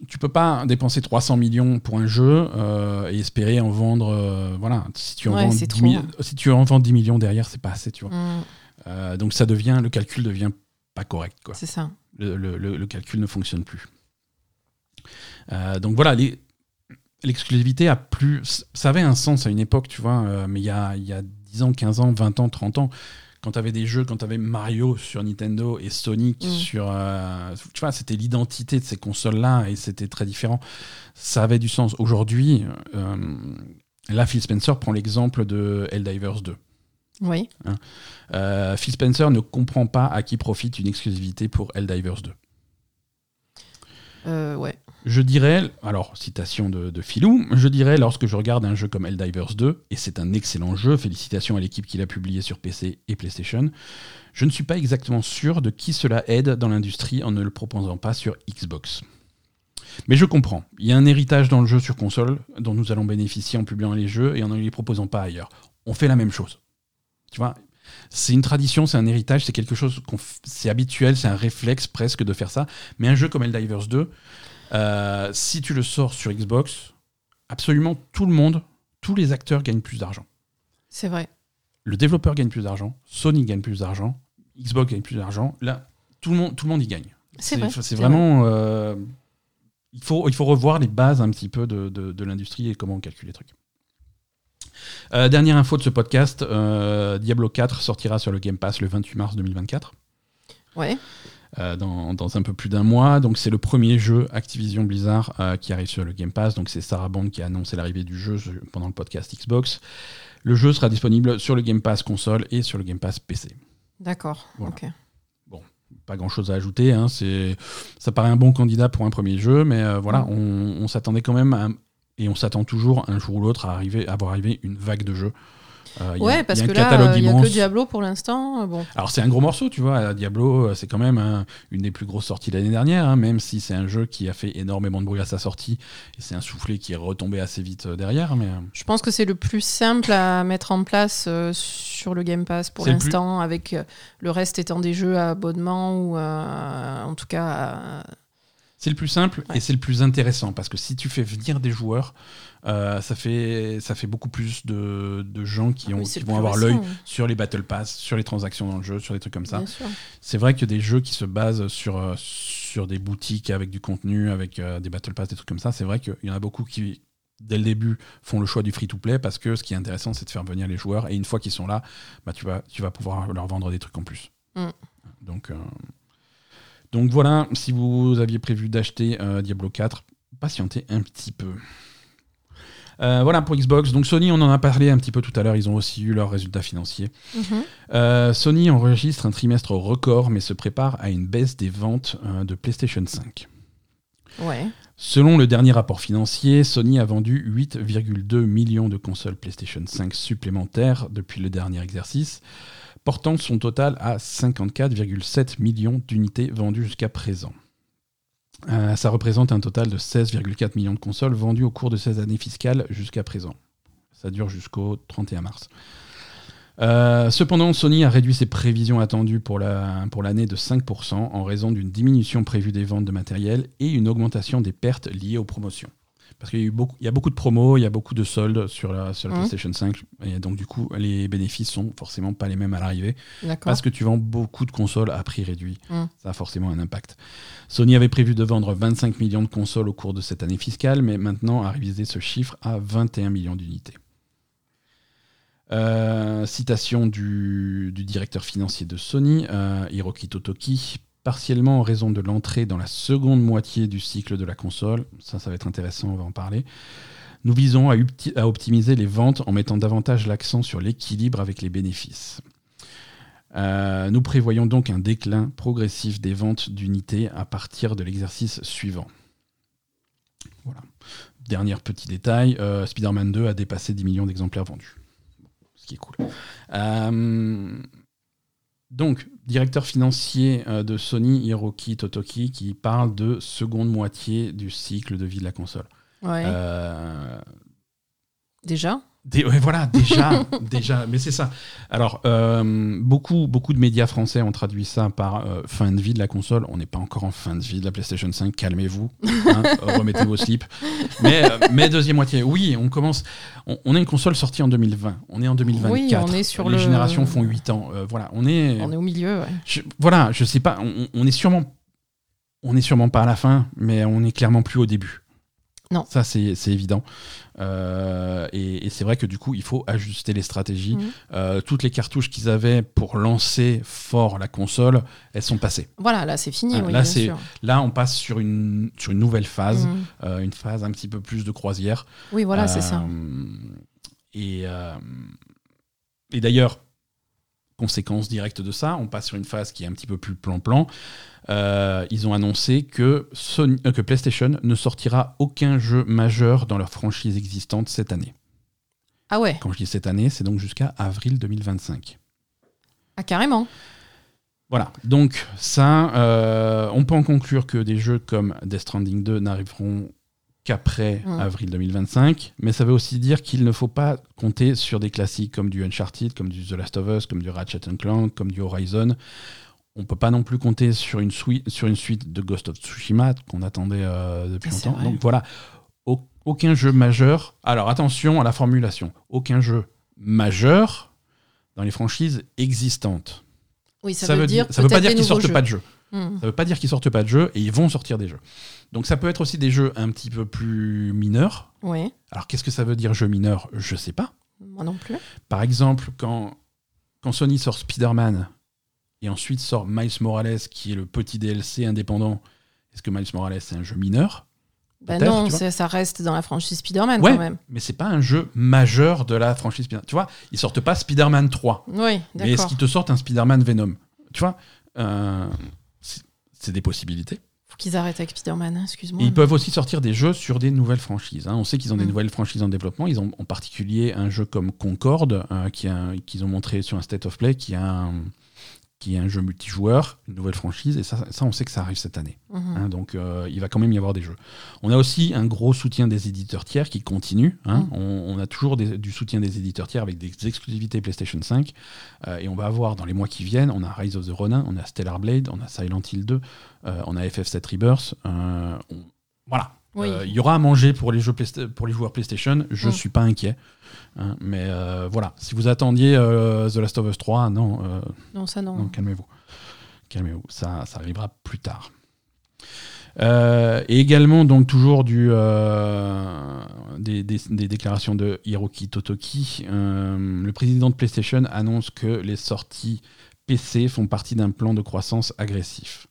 Tu peux pas dépenser 300 millions pour un jeu euh, et espérer en vendre. voilà, si tu en, Ouais, vends c'est 10 trop. mi- si tu en vends 10 millions derrière, c'est pas assez, tu vois. Mm, donc ça devient, le calcul devient pas correct, quoi. c'est ça. Le, le- le- calcul ne fonctionne plus. Donc voilà, les- l'exclusivité a plus. Ça avait un sens à une époque, tu vois, euh, mais il y a, il y a 10 ans, 15 ans, 20 ans, 30 ans, quand tu avais des jeux, quand tu avais Mario sur Nintendo et Sonic Mm. sur. euh, tu vois, c'était l'identité de ces consoles-là et c'était très différent. Ça avait du sens. Aujourd'hui, euh, là, Phil Spencer prend l'exemple de Helldivers 2. Oui. Euh, Phil Spencer ne comprend pas à qui profite une exclusivité pour Helldivers 2. Euh, ouais. Je dirais, alors citation de, Philou, je dirais lorsque je regarde un jeu comme Helldivers 2, et c'est un excellent jeu, félicitations à l'équipe qui l'a publié sur PC et PlayStation, je ne suis pas exactement sûr de qui cela aide dans l'industrie en ne le proposant pas sur Xbox. Mais je comprends, il y a un héritage dans le jeu sur console dont nous allons bénéficier en publiant les jeux et en ne les proposant pas ailleurs. On fait la même chose. Tu vois c'est une tradition, c'est un héritage, c'est quelque chose c'est habituel, c'est un réflexe presque de faire ça. Mais un jeu comme Helldivers 2, euh, si tu le sors sur Xbox, absolument tout le monde, tous les acteurs gagnent plus d'argent. C'est vrai. Le développeur gagne plus d'argent, Sony gagne plus d'argent, Xbox gagne plus d'argent. Là, tout le monde, tout le monde y gagne. C'est vrai. C'est vraiment. euh, il, faut, il faut revoir les bases un petit peu de, de- de l'industrie et comment on calcule les trucs. Euh, dernière info de ce podcast euh, Diablo 4 sortira sur le Game Pass le 28 mars 2024 Ouais. Euh, dans, dans un peu plus d'un mois. Donc c'est le premier jeu Activision Blizzard euh, qui arrive sur le Game Pass. Donc c'est Sarah Bond qui a annoncé l'arrivée du jeu pendant le podcast Xbox. Le jeu sera disponible sur le Game Pass console et sur le Game Pass PC. D'accord. Voilà. Ok. Pas grand chose à ajouter. hein, c'est, ça paraît un bon candidat pour un premier jeu, mais euh, voilà, on, on s'attendait quand même à, et on s'attend toujours un jour ou l'autre à arriver, à avoir arrivé une vague de jeux. Euh, il y a- Ouais, parce que un là, il n'y a que immense. Diablo pour l'instant. euh, Bon. Alors c'est un gros morceau, tu vois. Diablo, euh, c'est quand même un- une des plus grosses sorties de l'année dernière, hein, même si c'est un jeu qui a fait énormément de bruit à sa sortie et c'est un soufflet qui est retombé assez vite euh, derrière. Mais euh, Je pense que c'est le plus simple à mettre en place euh, sur le Game Pass pour plus- l'instant, avec euh, le reste étant des jeux à abonnement ou euh, en tout cas. à- c'est le plus simple Ouais. et c'est le plus intéressant parce que si tu fais venir des joueurs, euh, ça fait ça fait beaucoup plus de, de gens qui, Ah ont, qui vont avoir l'œil sur les battle pass, sur les transactions dans le jeu, sur des trucs comme ça. C'est vrai que des jeux qui se basent sur, euh, sur des boutiques avec du contenu, avec euh, des battle pass, des trucs comme ça, c'est vrai qu'il y en a beaucoup qui dès le début, font le choix du free-to-play parce que ce qui est intéressant, c'est de faire venir les joueurs. Et une fois qu'ils sont là, bah, tu, vas, tu vas pouvoir leur vendre des trucs en plus. Mm. Donc, euh, donc voilà, si vous aviez prévu d'acheter euh, Diablo 4, patientez un petit peu. Euh, voilà pour Xbox. Donc Sony, on en a parlé un petit peu tout à l'heure, ils ont aussi eu leurs résultats financiers. Mhm. Euh, Sony enregistre un trimestre record, mais se prépare à une baisse des ventes euh, de PlayStation 5. Ouais. Selon le dernier rapport financier, Sony a vendu 8,2 millions de consoles PlayStation 5 supplémentaires depuis le dernier exercice, portant son total à 54,7 millions d'unités vendues jusqu'à présent. Euh, ça représente un total de 16,4 millions de consoles vendues au cours de ces années fiscales jusqu'à présent. Ça dure jusqu'au 31 mars. Euh, cependant, Sony a réduit ses prévisions attendues pour pour l'année de 5% en raison d'une diminution prévue des ventes de matériel et une augmentation des pertes liées aux promotions. Parce qu'il y a, eu beaucoup, il y a beaucoup de promos, il y a beaucoup de soldes sur la, sur la Mhm. PlayStation 5, et donc du coup, les bénéfices sont forcément pas les mêmes à l'arrivée. Parce que tu vends beaucoup de consoles à prix réduit. Mm. Ça a forcément un impact. Sony avait prévu de vendre 25 millions de consoles au cours de cette année fiscale, mais maintenant a révisé ce chiffre à 21 millions d'unités. Euh, citation du, du directeur financier de Sony, euh, Hiroki Totoki. Partiellement en raison de l'entrée dans la seconde moitié du cycle de la console, ça, ça va être intéressant, on va en parler. Nous visons à, optimiser les ventes en mettant davantage l'accent sur l'équilibre avec les bénéfices. Euh, nous prévoyons donc un déclin progressif des ventes d'unités à partir de l'exercice suivant. Voilà. Dernier petit détail, euh, Spider-Man 2 a dépassé 10 millions d'exemplaires vendus. Ce qui est cool. Euh, donc, directeur financier euh, de Sony, Hiroki Totoki, qui parle de seconde moitié du cycle de vie de la console. Ouais. Euh, Déjà? Ouais, voilà, déjà, déjà, mais c'est ça. Alors, euh, beaucoup, beaucoup de médias français ont traduit ça par euh, fin de vie de la console. On n'est pas encore en fin de vie de la PlayStation 5, calmez-vous, hein, remettez vos slips. Mais, euh, mais deuxième moitié, oui, on commence. On, on a une console sortie en 2020, on est en 2024. Oui, on est sur Les le- générations font 8 ans. voilà, on est. On est au milieu, ouais. Je- voilà, je sais pas, on, on est sûrement. On est sûrement pas à la fin, mais on est clairement plus au début. Non. Ça, c'est évident. Euh, et et c'est vrai que du coup, il faut ajuster les stratégies. Mhm. Euh, toutes les cartouches qu'ils avaient pour lancer fort la console, elles sont passées. Voilà, là c'est fini, oui, là, c'est-. Là, on passe sur une, sur une nouvelle phase, Mhm. euh, une phase un petit peu plus de croisière. Oui, voilà, c'est Euh, ça. Et, euh, et d'ailleurs, conséquence directe de ça, on passe sur une phase qui est un petit peu plus plan-plan. Euh, ils ont annoncé que, Sony- euh, que PlayStation ne sortira aucun jeu majeur dans leur franchise existante cette année. Ah ouais, Quand je dis cette année, c'est donc jusqu'à avril 2025. ah, carrément. Voilà, donc ça, euh, on peut en conclure que des jeux comme Death Stranding 2 n'arriveront qu'après avril 2025, mais ça veut aussi dire qu'il ne faut pas compter sur des classiques comme du Uncharted, comme du The Last of Us, comme du Ratchet Clank, comme du Horizon. On peut pas non plus compter sur une suite, sur une suite de Ghost of Tsushima qu'on attendait euh, depuis longtemps. vrai. Donc voilà, Au- aucun jeu majeur. Alors attention à la formulation, aucun jeu majeur dans les franchises existantes. Oui, ça, Ça, veut, dire ça veut pas dire qu'ils sortent jeux. pas de jeux. Mhm. Ça veut pas dire qu'ils sortent pas de jeux et ils vont sortir des jeux. Donc ça peut être aussi des jeux un petit peu plus mineurs. Oui, Alors qu'est-ce que ça veut dire jeu mineur? Je sais pas. moi non plus. Par exemple, quand, quand Sony sort Spider-Man et ensuite sort Miles Morales qui est le petit DLC indépendant, est-ce que Miles Morales c'est un jeu mineur? Peut-être, non, ça, reste dans la franchise Spider-Man Ouais. quand même. Mais c'est pas un jeu majeur de la franchise Spider-Man. Tu vois, ils sortent pas Spider-Man 3. Oui, Mais est-ce qu'ils te sortent un Spider-Man Venom? Tu vois, euh, c'est des possibilités. Faut qu'ils arrêtent avec Spider-Man, excuse-moi. Ils peuvent aussi sortir des jeux sur des nouvelles franchises. hein. On sait qu'ils ont des Mm. nouvelles franchises en développement. Ils ont en particulier un jeu comme Concorde, euh, qu'ils ont montré sur un State of Play, qui, a un, qui est un jeu multijoueur, une nouvelle franchise. Et ça, ça on sait que ça arrive cette année. Mhm. hein. donc euh, il va quand même y avoir des jeux. On a aussi un gros soutien des éditeurs tiers qui continue. hein. Mm. On, on a toujours des- du soutien des éditeurs tiers avec des exclusivités PlayStation 5. Euh, et on va avoir dans les mois qui viennent, on a Rise of the Ronin, on a Stellar Blade, on a Silent Hill 2, euh, on a FF7 Rebirth. on- voilà. Oui. Euh, Il y aura à manger pour les, jeux Playsta- pour les joueurs PlayStation, je Mm. suis pas inquiet. hein, mais euh, voilà, si vous attendiez euh, The Last of Us 3, non, euh, Non, ça non. non, calmez-vous. Calmez-vous, ça, ça arrivera plus tard. Et également, donc, toujours du, des, des- des déclarations de Hiroki Totoki. Le président de PlayStation annonce que les sorties PC font partie d'un plan de croissance agressif.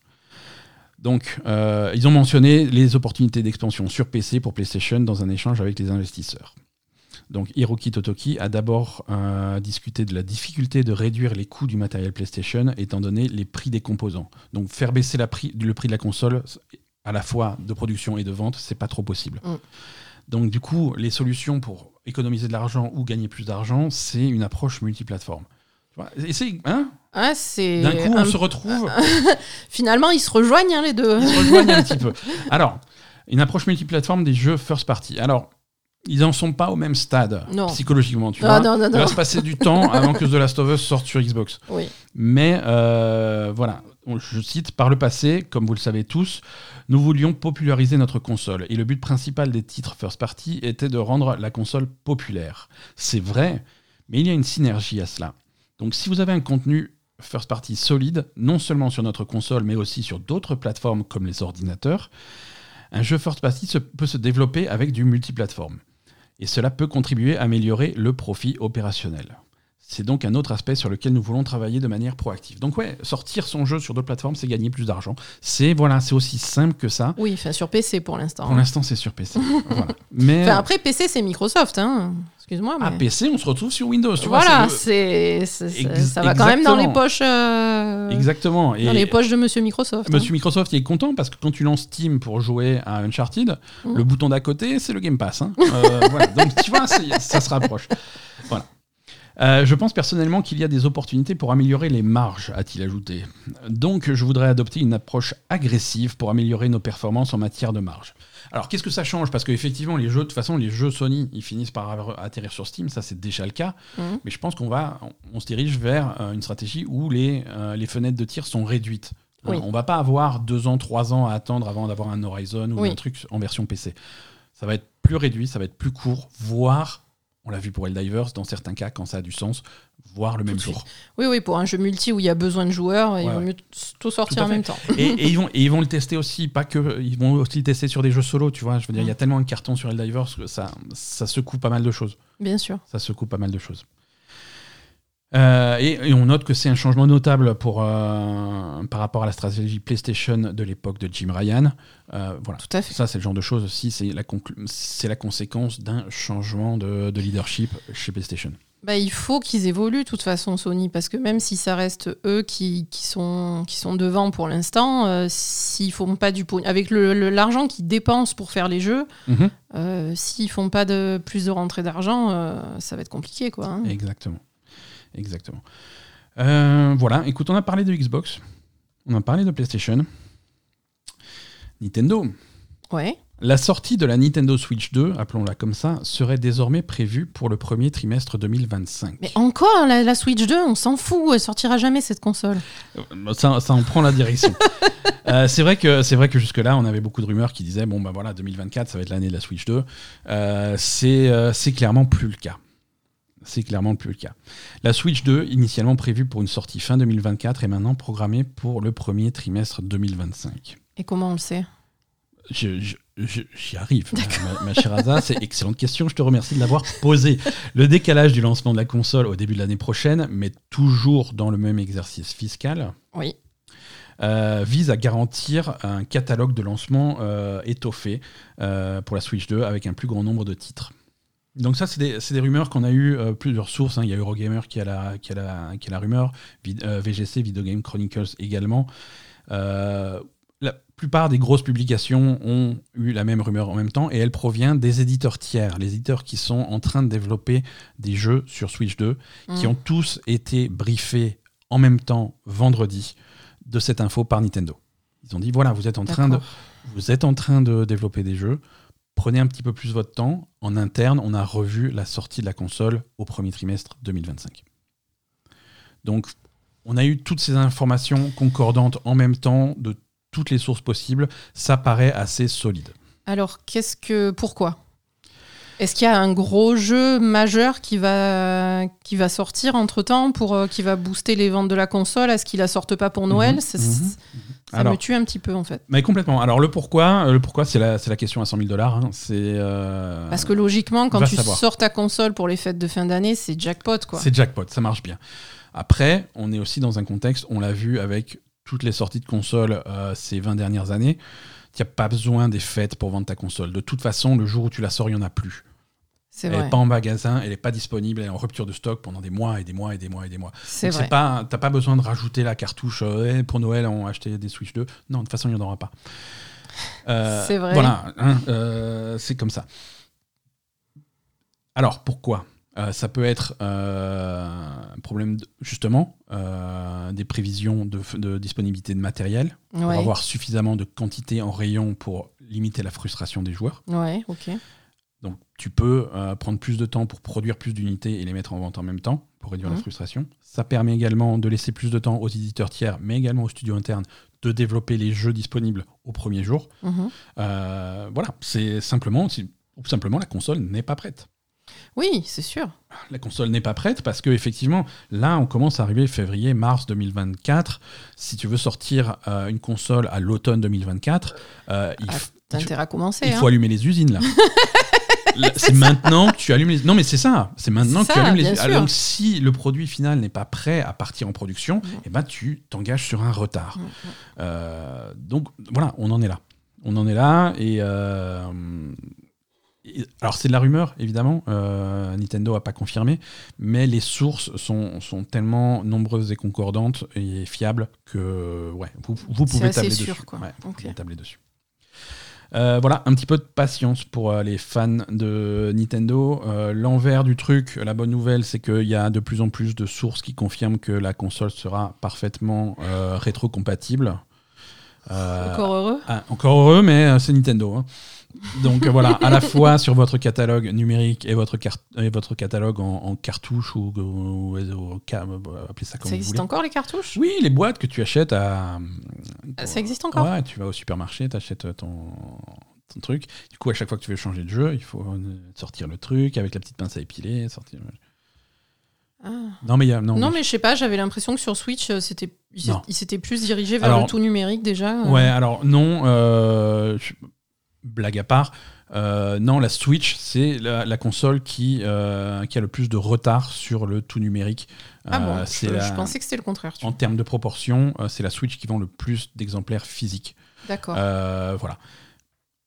Donc, euh, ils ont mentionné les opportunités d'expansion sur PC pour PlayStation dans un échange avec les investisseurs. Donc, Hiroki Totoki a d'abord euh, discuté de la difficulté de réduire les coûts du matériel PlayStation étant donné les prix des composants. Donc, faire baisser la prix- le prix de la console à la fois de production et de vente, c'est pas trop possible. Mm. Donc, du coup, les solutions pour économiser de l'argent ou gagner plus d'argent, c'est une approche multiplateforme. C'est, hein? Ah, c'est D'un coup, on un- se retrouve. Finalement, ils se rejoignent hein, les deux. ils se rejoignent un petit peu. Alors, une approche multiplateforme des jeux first party. Alors, ils n'en sont pas au même stade Non. psychologiquement, tu Ah, vois. non, Il va se passer du temps avant que The Last of Us sorte sur Xbox. Oui. Mais euh, voilà, je cite, par le passé, comme vous le savez tous, nous voulions populariser notre console. Et le but principal des titres first party était de rendre la console populaire. C'est vrai, mais il y a une synergie à cela. Donc si vous avez un contenu first party solide, non seulement sur notre console, mais aussi sur d'autres plateformes comme les ordinateurs, un jeu first party peut se développer avec du multiplateforme. Et cela peut contribuer à améliorer le profit opérationnel. C'est donc un autre aspect sur lequel nous voulons travailler de manière proactive. Donc ouais, sortir son jeu sur d'autres plateformes, c'est gagner plus d'argent. C'est voilà, c'est aussi simple que ça. Oui, enfin sur PC pour l'instant. Pour l'instant, c'est sur PC. Voilà. Mais Enfin, après, PC, c'est Microsoft. Hein. Excuse-moi. à Mais... PC, on se retrouve sur Windows. Tu voilà, c'est ça va quand même dans les poches. euh, Exactement. Et Dans les poches de Monsieur Microsoft. hein. Monsieur Microsoft il est content parce que quand tu lances Steam pour jouer à Uncharted, Mhm. le bouton d'à côté, c'est le Game Pass. hein. Euh, voilà. Donc tu vois, ça se rapproche. Voilà. Euh, je pense personnellement qu'il y a des opportunités pour améliorer les marges, a-t-il ajouté. Donc je voudrais adopter une approche agressive pour améliorer nos performances en matière de marge. Alors qu'est-ce que ça change? Parce qu'effectivement, les jeux, de toute façon, les jeux Sony, ils finissent par atterrir sur Steam, ça c'est déjà le cas. Mhm. Mais je pense qu'on va, on, se dirige vers euh, une stratégie où les, euh, les fenêtres de tir sont réduites. Oui. On va pas avoir deux ans, trois ans à attendre avant d'avoir un Horizon ou Oui. un truc en version PC. Ça va être plus réduit, ça va être plus court, voire, on l'a vu pour Helldivers, dans certains cas, quand ça a du sens, voire le même jour. Oui, oui, pour un jeu multi où il y a besoin de joueurs, il vaut ouais. mieux tout sortir Tout en fait. même temps. Et, et ils vont, et ils vont le tester aussi, pas que, ils vont aussi le tester sur des jeux solo, tu vois. Je veux dire, il y a tellement de cartons sur Helldivers que ça, ça secoue pas mal de choses. Bien sûr. Ça secoue pas mal de choses. Euh, et, et on note que c'est un changement notable pour, euh, par rapport à la stratégie PlayStation de l'époque de Jim Ryan. Euh, voilà. Tout à fait. Ça, c'est le genre de choses aussi, c'est la, conséquence d'un changement de, de leadership chez PlayStation. Bah, il faut qu'ils évoluent de toute façon, Sony, parce que même si ça reste eux qui, qui, sont, qui sont devant pour l'instant, s'ils font pas du pognon, avec l'argent qu'ils dépensent pour faire les jeux, Mhm. euh, s'ils font pas de plus de rentrée d'argent, ça va être compliqué, quoi. hein. Exactement. Exactement. Euh, voilà, écoute, on a parlé de Xbox, on a parlé de PlayStation. Nintendo. Ouais. La sortie de la Nintendo Switch 2, appelons-la comme ça, serait désormais prévue pour le premier trimestre 2025. Mais encore, la, la Switch 2, on s'en fout, elle sortira jamais cette console. Euh, Ça, ça en prend la direction. Euh, c'est vrai que c'est vrai que jusque là, on avait beaucoup de rumeurs qui disaient bon bah voilà 2024, ça va être l'année de la Switch 2. Euh, c'est euh, c'est clairement plus le cas. C'est clairement plus le cas. La Switch 2, initialement prévue pour une sortie fin 2024, est maintenant programmée pour le premier trimestre 2025. Et comment on le sait? J'y arrive, ma, ma- chère Asa. C'est excellente question. Je te remercie de l'avoir posée. Le décalage du lancement de la console au début de l'année prochaine, mais toujours dans le même exercice fiscal, Oui. euh, vise à garantir un catalogue de lancement euh, étoffé euh, pour la Switch 2 avec un plus grand nombre de titres. Donc ça, c'est des, rumeurs qu'on a eu euh, plusieurs sources. hein. Il y a Eurogamer qui a la, qui a la, qui a la rumeur, Vid- euh, VGC, Video Game Chronicles également. Euh, la plupart des grosses publications ont eu la même rumeur en même temps et elle provient des éditeurs tiers, les éditeurs qui sont en train de développer des jeux sur Switch 2, qui Mm. ont tous été briefés en même temps vendredi de cette info par Nintendo. Ils ont dit voilà, vous êtes en train de D'accord. vous êtes en train de développer des jeux, prenez un petit peu plus votre temps. En interne, on a revu la sortie de la console au premier trimestre 2025. Donc, on a eu toutes ces informations concordantes en même temps de toutes les sources possibles. Ça paraît assez solide. Alors, qu'est-ce que. Pourquoi? Est-ce qu'il y a un gros jeu majeur qui va, qui va sortir entre temps pour euh, qui va booster les ventes de la console? Est-ce qu'il la sorte pas pour Noël? Mhm, mhm. Ça Alors- me tue un petit peu en fait. Mais complètement. Alors le pourquoi, le pourquoi, c'est la, c'est la question à 100 000 dollars. hein. C'est euh, Parce que logiquement, quand tu savoir. sors ta console pour les fêtes de fin d'année, c'est jackpot quoi. c'est jackpot, ça marche bien. Après, on est aussi dans un contexte, on l'a vu avec toutes les sorties de consoles euh, ces 20 dernières années. Il n'y a pas besoin des fêtes pour vendre ta console. De toute façon, le jour où tu la sors, il n'y en a plus. Elle n'est pas en magasin, elle n'est pas disponible, elle est en rupture de stock pendant des mois et des mois et des mois et des mois. C'est vrai. pas, t'as pas besoin de rajouter la cartouche euh, Eh, pour Noël, on a acheté des Switch 2. Non, de toute façon, il n'y en aura pas. Euh, C'est vrai. Voilà, hein, c'est comme ça. Alors, pourquoi? Euh, Ça peut être euh, un problème, de- justement, euh, des prévisions de, de disponibilité de matériel, pour avoir suffisamment de quantité en rayon pour limiter la frustration des joueurs. Ouais, ok. Donc tu peux prendre plus de temps pour produire plus d'unités et les mettre en vente en même temps pour réduire la Mhm. frustration. Ça permet également de laisser plus de temps aux éditeurs tiers, mais également aux studios internes, de développer les jeux disponibles au premier jour. Euh, voilà, c'est simplement, ou simplement la console n'est pas prête. Oui, c'est sûr. La console n'est pas prête parce que effectivement, là, on commence à arriver février, mars 2024. Si tu veux sortir euh, une console à l'automne 2024, euh, il, Ah, f- T'as tu- intérêt à commencer. il hein. faut allumer les usines là. Là, c'est maintenant que tu allumes les. Non mais c'est ça. C'est maintenant C'est que tu allumes les. sûr. Donc si le produit final n'est pas prêt à partir en production, eh ben tu t'engages sur un retard. Euh, donc voilà, on en est là. On en est là et. Alors c'est de la rumeur évidemment. Euh, Nintendo a pas confirmé, mais les sources sont, sont tellement nombreuses et concordantes et fiables que ouais, vous, vous pouvez tabler sûr, dessus. quoi. Ouais, vous pouvez tabler dessus. Euh, voilà, un petit peu de patience pour euh, les fans de Nintendo. Euh, L'envers du truc, la bonne nouvelle, c'est qu'il y a de plus en plus de sources qui confirment que la console sera parfaitement rétro-compatible. Encore heureux. ah, encore heureux, mais c'est Nintendo. hein. Donc euh, voilà, à la fois sur votre catalogue numérique et votre, car- et votre catalogue en, en cartouche ou, ou- ou- ca- euh, appelez ça comme Ça vous existe voulez. encore les cartouches? Oui, les boîtes que tu achètes à. Ah, Ça existe encore? Ouais, tu vas au supermarché, tu achètes ton, ton truc. Du coup, à chaque fois que tu veux changer de jeu, il faut euh, sortir le truc avec la petite pince à épiler. Sortir... Ah. Non, mais il y a. Non, Non, mais- mais je sais pas, j'avais l'impression que sur Switch, euh, c'était, il Non. il s'était plus dirigé vers Alors- le tout numérique déjà. euh. Ouais, alors non, euh, je- blague à part, euh, non, la Switch, c'est la, la console qui, euh, qui a le plus de retard sur le tout numérique. Ah Euh, bon, c'est je, la- je pensais que c'était le contraire. En termes de proportion, euh, c'est la Switch qui vend le plus d'exemplaires physiques. D'accord. Euh, voilà.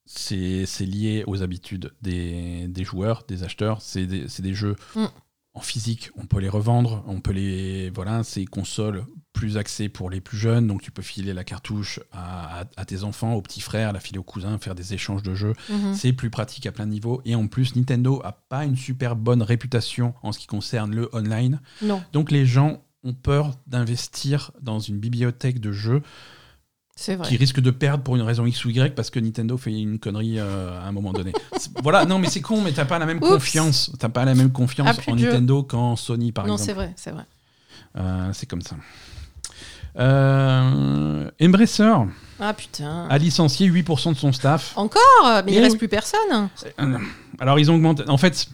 C'est lié aux habitudes des, des joueurs, des acheteurs. C'est des, jeux Mm. en physique. On peut les revendre. On peut les. Voilà, c'est consoles plus axées pour les plus jeunes. Donc tu peux filer la cartouche à, à- à tes enfants, aux petits frères, la filer aux cousins, faire des échanges de jeux. Mhm. C'est plus pratique à plein niveau. Et en plus, Nintendo a pas une super bonne réputation en ce qui concerne le online. Non, Donc les gens ont peur d'investir dans une bibliothèque de jeux qui risque de perdre pour une raison X ou Y parce que Nintendo fait une connerie euh, à un moment donné. Voilà, non mais c'est con, mais t'as pas la même Oups. confiance. T'as pas la même confiance Ah, en de. Nintendo qu'en Sony par non, c'est exemple. vrai, c'est vrai. Euh, c'est comme ça. Euh, Embracer Ah putain. a licencié 8% de son staff. Encore? Mais il Eh reste oui. plus personne. Euh, Alors ils ont augmenté. En fait,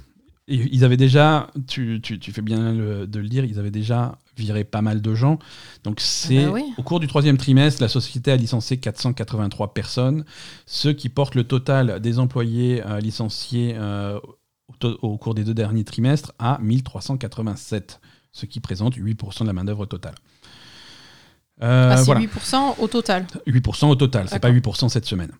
ils avaient déjà, tu, tu- tu fais bien le- de le dire, ils avaient déjà viré pas mal de gens. Donc c'est Ah bah oui. au cours du troisième trimestre, la société a licencié 483 personnes, ce qui porte le total des employés euh, licenciés euh, au, to- au cours des deux derniers trimestres à 1387, ce qui présente 8% de la main d'œuvre totale. Euh, ah, c'est voilà. 8% au total. 8% au total, c'est pas D'accord. 8% cette semaine.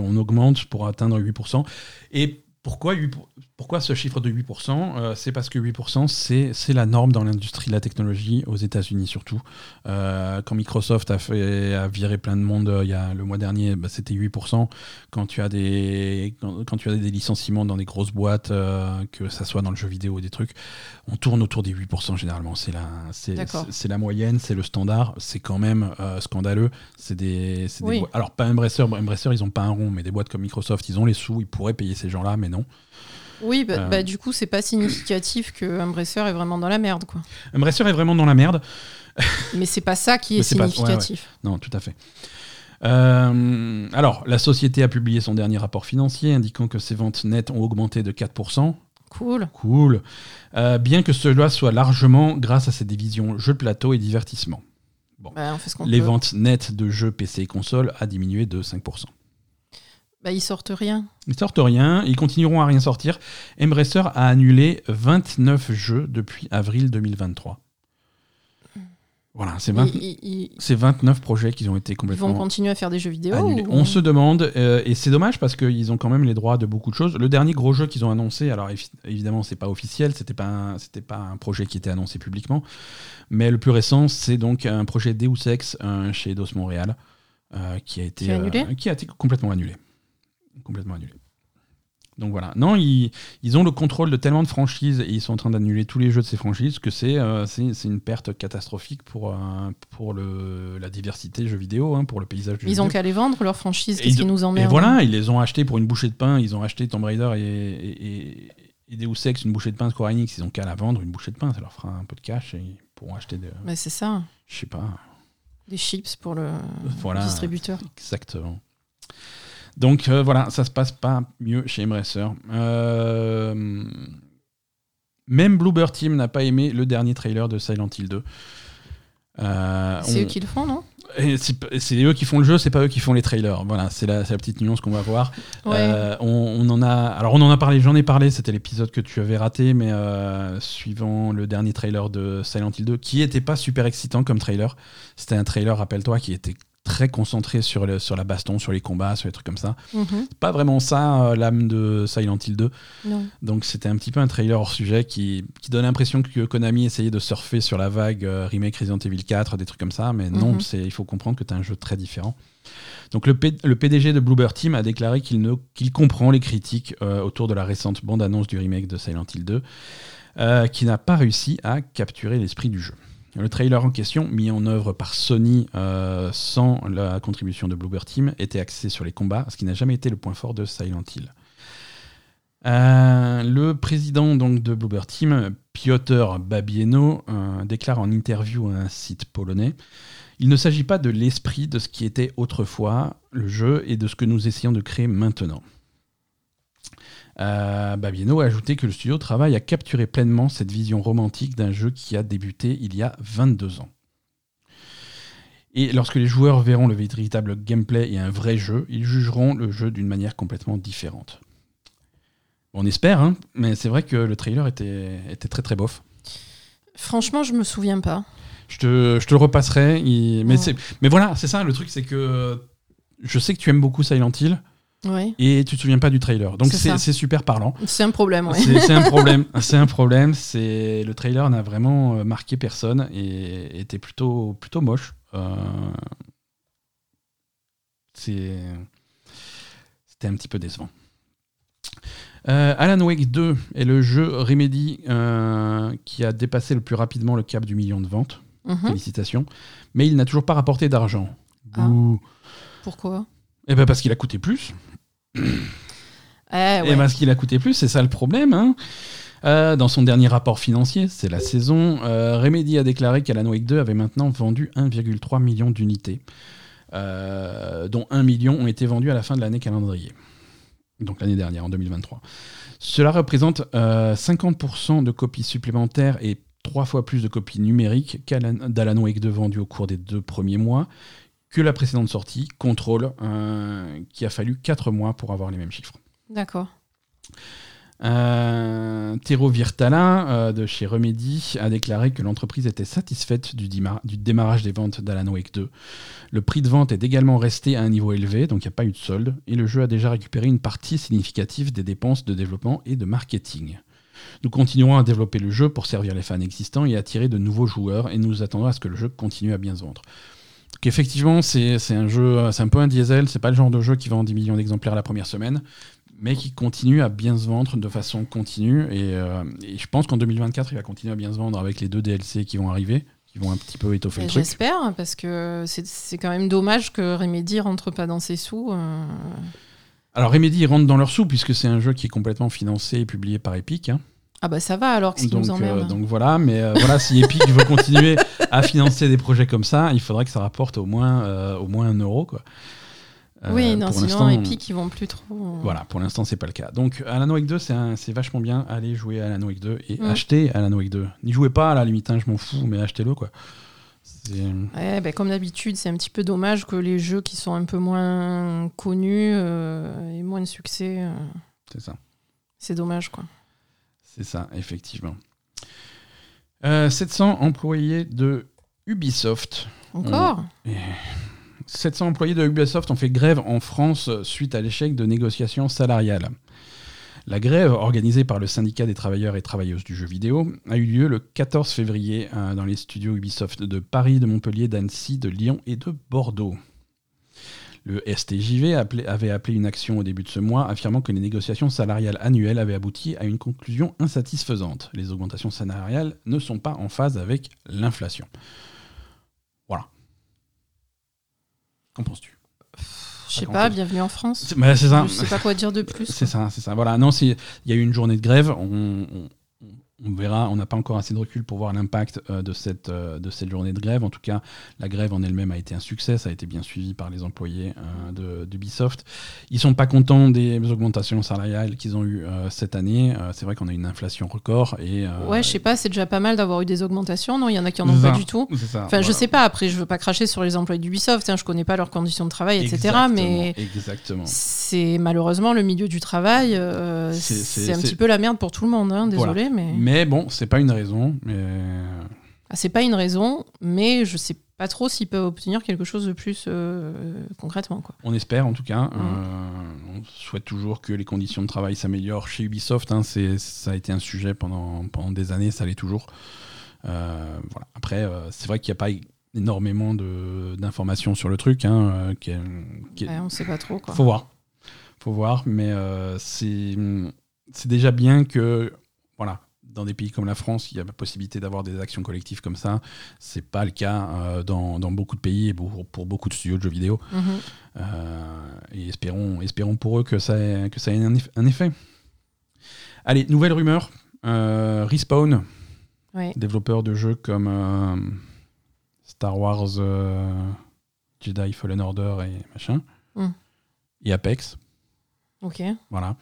On augmente pour atteindre 8%. Et pourquoi, 8 pour- pourquoi ce chiffre de 8% Euh, C'est parce que 8%, c'est, la norme dans l'industrie de la technologie, aux États-Unis surtout. Euh, quand Microsoft a, fait, a viré plein de monde euh, il y a, le mois dernier, bah, c'était 8%. Quand tu, as des, quand, quand tu as des licenciements dans des grosses boîtes, que ça soit dans le jeu vidéo ou des trucs, on tourne autour des 8% généralement. C'est la, c'est, la moyenne, c'est le standard. C'est quand même scandaleux. C'est des, des Alors, pas Embracer, Embracer, ils ont pas un rond, mais des boîtes comme Microsoft, ils ont les sous, ils pourraient payer ces gens-là, mais non. Oui, bah, Euh. bah, du coup, c'est pas significatif que Embracer est vraiment dans la merde, quoi. Embracer est vraiment dans la merde. Mais c'est pas ça qui est Mais c'est pas- ouais, ouais. significatif. Non, tout à fait. Euh, alors, la société a publié son dernier rapport financier indiquant que ses ventes nettes ont augmenté de 4%. Cool. Cool. Euh, bien que cela soit largement grâce à ses divisions jeux de plateau et divertissement. Bon. Bah, on fait ce qu'on Les peut. ventes nettes de jeux PC et consoles a diminué de 5%. Bah, ils sortent rien. Ils sortent rien, ils continueront à rien sortir. Embracer a annulé 29 jeux depuis avril 2023. Voilà, c'est 20 Ils, ils- ils- c'est 29 projets qui ont été ils complètement vont continuer à faire des jeux vidéo ou- On se demande, euh, et c'est dommage parce qu'ils ont quand même les droits de beaucoup de choses. Le dernier gros jeu qu'ils ont annoncé, alors évi- évidemment c'est pas officiel, c'était pas un- pas un projet qui était annoncé publiquement, mais le plus récent c'est donc un projet Deus Ex euh, chez Eidos Montréal euh, qui a été Qui annulé euh, qui a été complètement annulé, complètement annulé. Donc voilà. Non, ils, ils ont le contrôle de tellement de franchises et ils sont en train d'annuler tous les jeux de ces franchises que c'est euh, c'est c'est une perte catastrophique pour, euh, pour le, la diversité jeux vidéo, hein, pour le paysage du jeu Ils ont qu'à les vendre, leur franchise, Et qu'est-ce qui nous Et emmerde voilà, ils les ont achetés pour une bouchée de pain. Ils ont acheté Tomb Raider et, et, et, et Deus Ex, une bouchée de pain Square Enix. Ils ont qu'à la vendre, une bouchée de pain. Ça leur fera un peu de cash et ils pourront acheter des. Mais c'est ça, Je sais pas. des chips pour le Voilà. distributeur. Exactement. Donc euh, voilà, ça se passe pas mieux chez Embracer. Euh, Même Bluebird Team n'a pas aimé le dernier trailer de Silent Hill 2. Euh, C'est on- eux qui le font, non? C'est eux qui font le jeu, c'est pas eux qui font les trailers. Voilà, c'est la, la petite nuance qu'on va voir. Ouais. Euh, on, on en a, alors on en a parlé, j'en ai parlé, c'était l'épisode que tu avais raté, mais euh, suivant le dernier trailer de Silent Hill 2, qui était pas super excitant comme trailer. C'était un trailer, rappelle-toi, qui était très concentré sur, le, sur la baston, sur les combats, sur les trucs comme ça. Mhm. C'est pas vraiment ça euh, l'âme de Silent Hill 2. Non. Donc c'était un petit peu un trailer hors sujet qui, qui donne l'impression que Konami essayait de surfer sur la vague euh, remake Resident Evil 4, des trucs comme ça, mais non, Mhm. c'est il faut comprendre que tu as un jeu très différent. Donc le, P- le PDG de Bluebird Team a déclaré qu'il comprend les critiques euh, autour de la récente bande-annonce du remake de Silent Hill 2, euh, qui n'a pas réussi à capturer l'esprit du jeu. Le trailer en question, mis en œuvre par Sony euh, sans la contribution de Bluebird Team, était axé sur les combats, ce qui n'a jamais été le point fort de Silent Hill. Euh, le président donc, de Bluebird Team, Piotr Babieno, euh, déclare en interview à un site polonais Il ne s'agit pas de l'esprit de ce qui était autrefois le jeu et de ce que nous essayons de créer maintenant. Euh, Babieno a ajouté que le studio travaille à capturer pleinement cette vision romantique d'un jeu qui a débuté il y a 22 ans. Et lorsque les joueurs verront le véritable gameplay et un vrai jeu, ils jugeront le jeu d'une manière complètement différente. On espère, hein, mais c'est vrai que le trailer était, était très très bof. Franchement, je me souviens pas. Je te, je te le repasserai. il- mais, Ouais. mais voilà, c'est ça le truc, c'est que je sais que tu aimes beaucoup Silent Hill Ouais. et tu te souviens pas du trailer. Donc C'est super parlant. C'est un problème, ouais. C'est un problème. C'est un problème. C'est le trailer n'a vraiment euh, marqué personne et était plutôt plutôt moche. Euh, c'était un petit peu décevant. Euh, Alan Wake 2 est le jeu Remedy euh, qui a dépassé le plus rapidement le cap du million de ventes. Mhm. Félicitations. Mais il n'a toujours pas rapporté d'argent. Ah. Pourquoi? Eh ben parce qu'il a coûté plus. Ouais. Et parce qu'il a coûté plus, c'est ça le problème. hein. Euh, dans son dernier rapport financier, c'est la saison, euh, Remedy a déclaré qu'Alan Wake 2 avait maintenant vendu 1,3 million d'unités, euh, dont 1 million ont été vendus à la fin de l'année calendrier, donc l'année dernière, en 2023. Cela représente euh, 50% de copies supplémentaires et trois fois plus de copies numériques qu'Alan- d'Alan Wake 2 vendues au cours des deux premiers mois que la précédente sortie, Control, euh, qui a fallu 4 mois pour avoir les mêmes chiffres. D'accord. Euh, Tero Virtala euh, de chez Remedy a déclaré que l'entreprise était satisfaite du démarrage des ventes d'Alan Wake 2. Le prix de vente est également resté à un niveau élevé, donc il n'y a pas eu de solde, et le jeu a déjà récupéré une partie significative des dépenses de développement et de marketing. Nous continuerons à développer le jeu pour servir les fans existants et attirer de nouveaux joueurs, et nous attendons à ce que le jeu continue à bien se vendre. Donc effectivement, c'est un jeu, c'est un peu un diesel, c'est pas le genre de jeu qui vend 10 millions d'exemplaires la première semaine, mais qui continue à bien se vendre de façon continue. Et, euh, et je pense qu'en 2024, il va continuer à bien se vendre avec les deux DLC qui vont arriver, qui vont un petit peu étoffer le truc. J'espère, parce que c'est quand même dommage que Remedy rentre pas dans ses sous. euh. Alors Remedy, ils rentrent dans leur sous, puisque c'est un jeu qui est complètement financé et publié par Epic. hein. Ah bah ça va alors que s'ils Donc, nous euh, donc voilà, mais euh, voilà, si Epic veut continuer à financer des projets comme ça, il faudrait que ça rapporte au moins, euh, au moins un euro. Quoi. Euh, oui, non, sinon Epic, ils vont plus trop. Voilà, pour l'instant, c'est pas le cas. Donc, Alan Wake 2, c'est vachement bien. Allez jouer à Alan Wake 2 et Mm. achetez Alan Wake 2. N'y jouez pas à la limite, hein, je m'en fous, mais achetez-le, quoi. Ouais, ben, comme d'habitude, c'est un petit peu dommage que les jeux qui sont un peu moins connus aient moins de succès. C'est ça. C'est dommage, quoi. C'est ça, effectivement. Euh, 700 employés de Ubisoft. Encore 700 employés de Ubisoft ont fait grève en France suite à l'échec de négociations salariales. La grève, organisée par le syndicat des travailleurs et travailleuses du jeu vidéo, a eu lieu le 14 février euh, dans les studios Ubisoft de Paris, de Montpellier, d'Annecy, de Lyon et de Bordeaux. Le STJV appelé- avait appelé une action au début de ce mois, affirmant que les négociations salariales annuelles avaient abouti à une conclusion insatisfaisante. Les augmentations salariales ne sont pas en phase avec l'inflation. Voilà. Qu'en penses-tu? Je sais Pas bienvenue en France. C'est bah, ça. Je sais pas quoi dire de plus. C'est ça, c'est ça. Voilà, non, il y a eu une journée de grève. On, on- on verra. On n'a pas encore assez de recul pour voir l'impact euh, de cette euh, de cette journée de grève. En tout cas, la grève en elle-même a été un succès. Ça a été bien suivi par les employés euh, de d'Ubisoft. Ils sont pas contents des augmentations salariales qu'ils ont eues euh, cette année. C'est vrai qu'on a une inflation record et Ouais, je sais pas, c'est déjà pas mal d'avoir eu des augmentations. Non, il y en a qui en ont pas du tout. Ça, Enfin, je sais pas, après, je veux pas cracher sur les employés d'Ubisoft, hein, je connais pas leurs conditions de travail, etc. Exactement, Mais exactement. c'est malheureusement le milieu du travail, C'est- un petit peu la merde pour tout le monde, hein, Voilà. désolé, mais. Mais bon, c'est pas une raison. Mais Ah, c'est pas une raison, mais je sais pas trop s'ils peuvent obtenir quelque chose de plus euh, concrètement. Quoi. On espère en tout cas. Mm. Euh, on souhaite toujours que les conditions de travail s'améliorent chez Ubisoft. hein. Ça a été un sujet pendant, pendant des années, ça l'est toujours. Euh, voilà. Après, c'est vrai qu'il n'y a pas énormément d'informations sur le truc. Hein, qui est- qui est- Ouais, on sait pas trop. Quoi. faut voir. Faut voir, mais c'est c'est déjà bien que, voilà, dans des pays comme la France, il y a la possibilité d'avoir des actions collectives comme ça. C'est pas le cas euh, dans, dans beaucoup de pays et pour, pour beaucoup de studios de jeux vidéo. Mhm. Euh, et espérons, espérons pour eux que ça ait, que ça ait un, eff- un effet. Allez, nouvelle rumeur. Euh, Respawn, Ouais. développeur de jeux comme Star Wars, Jedi Fallen Order et machin, Mm. et Apex. Ok. Voilà.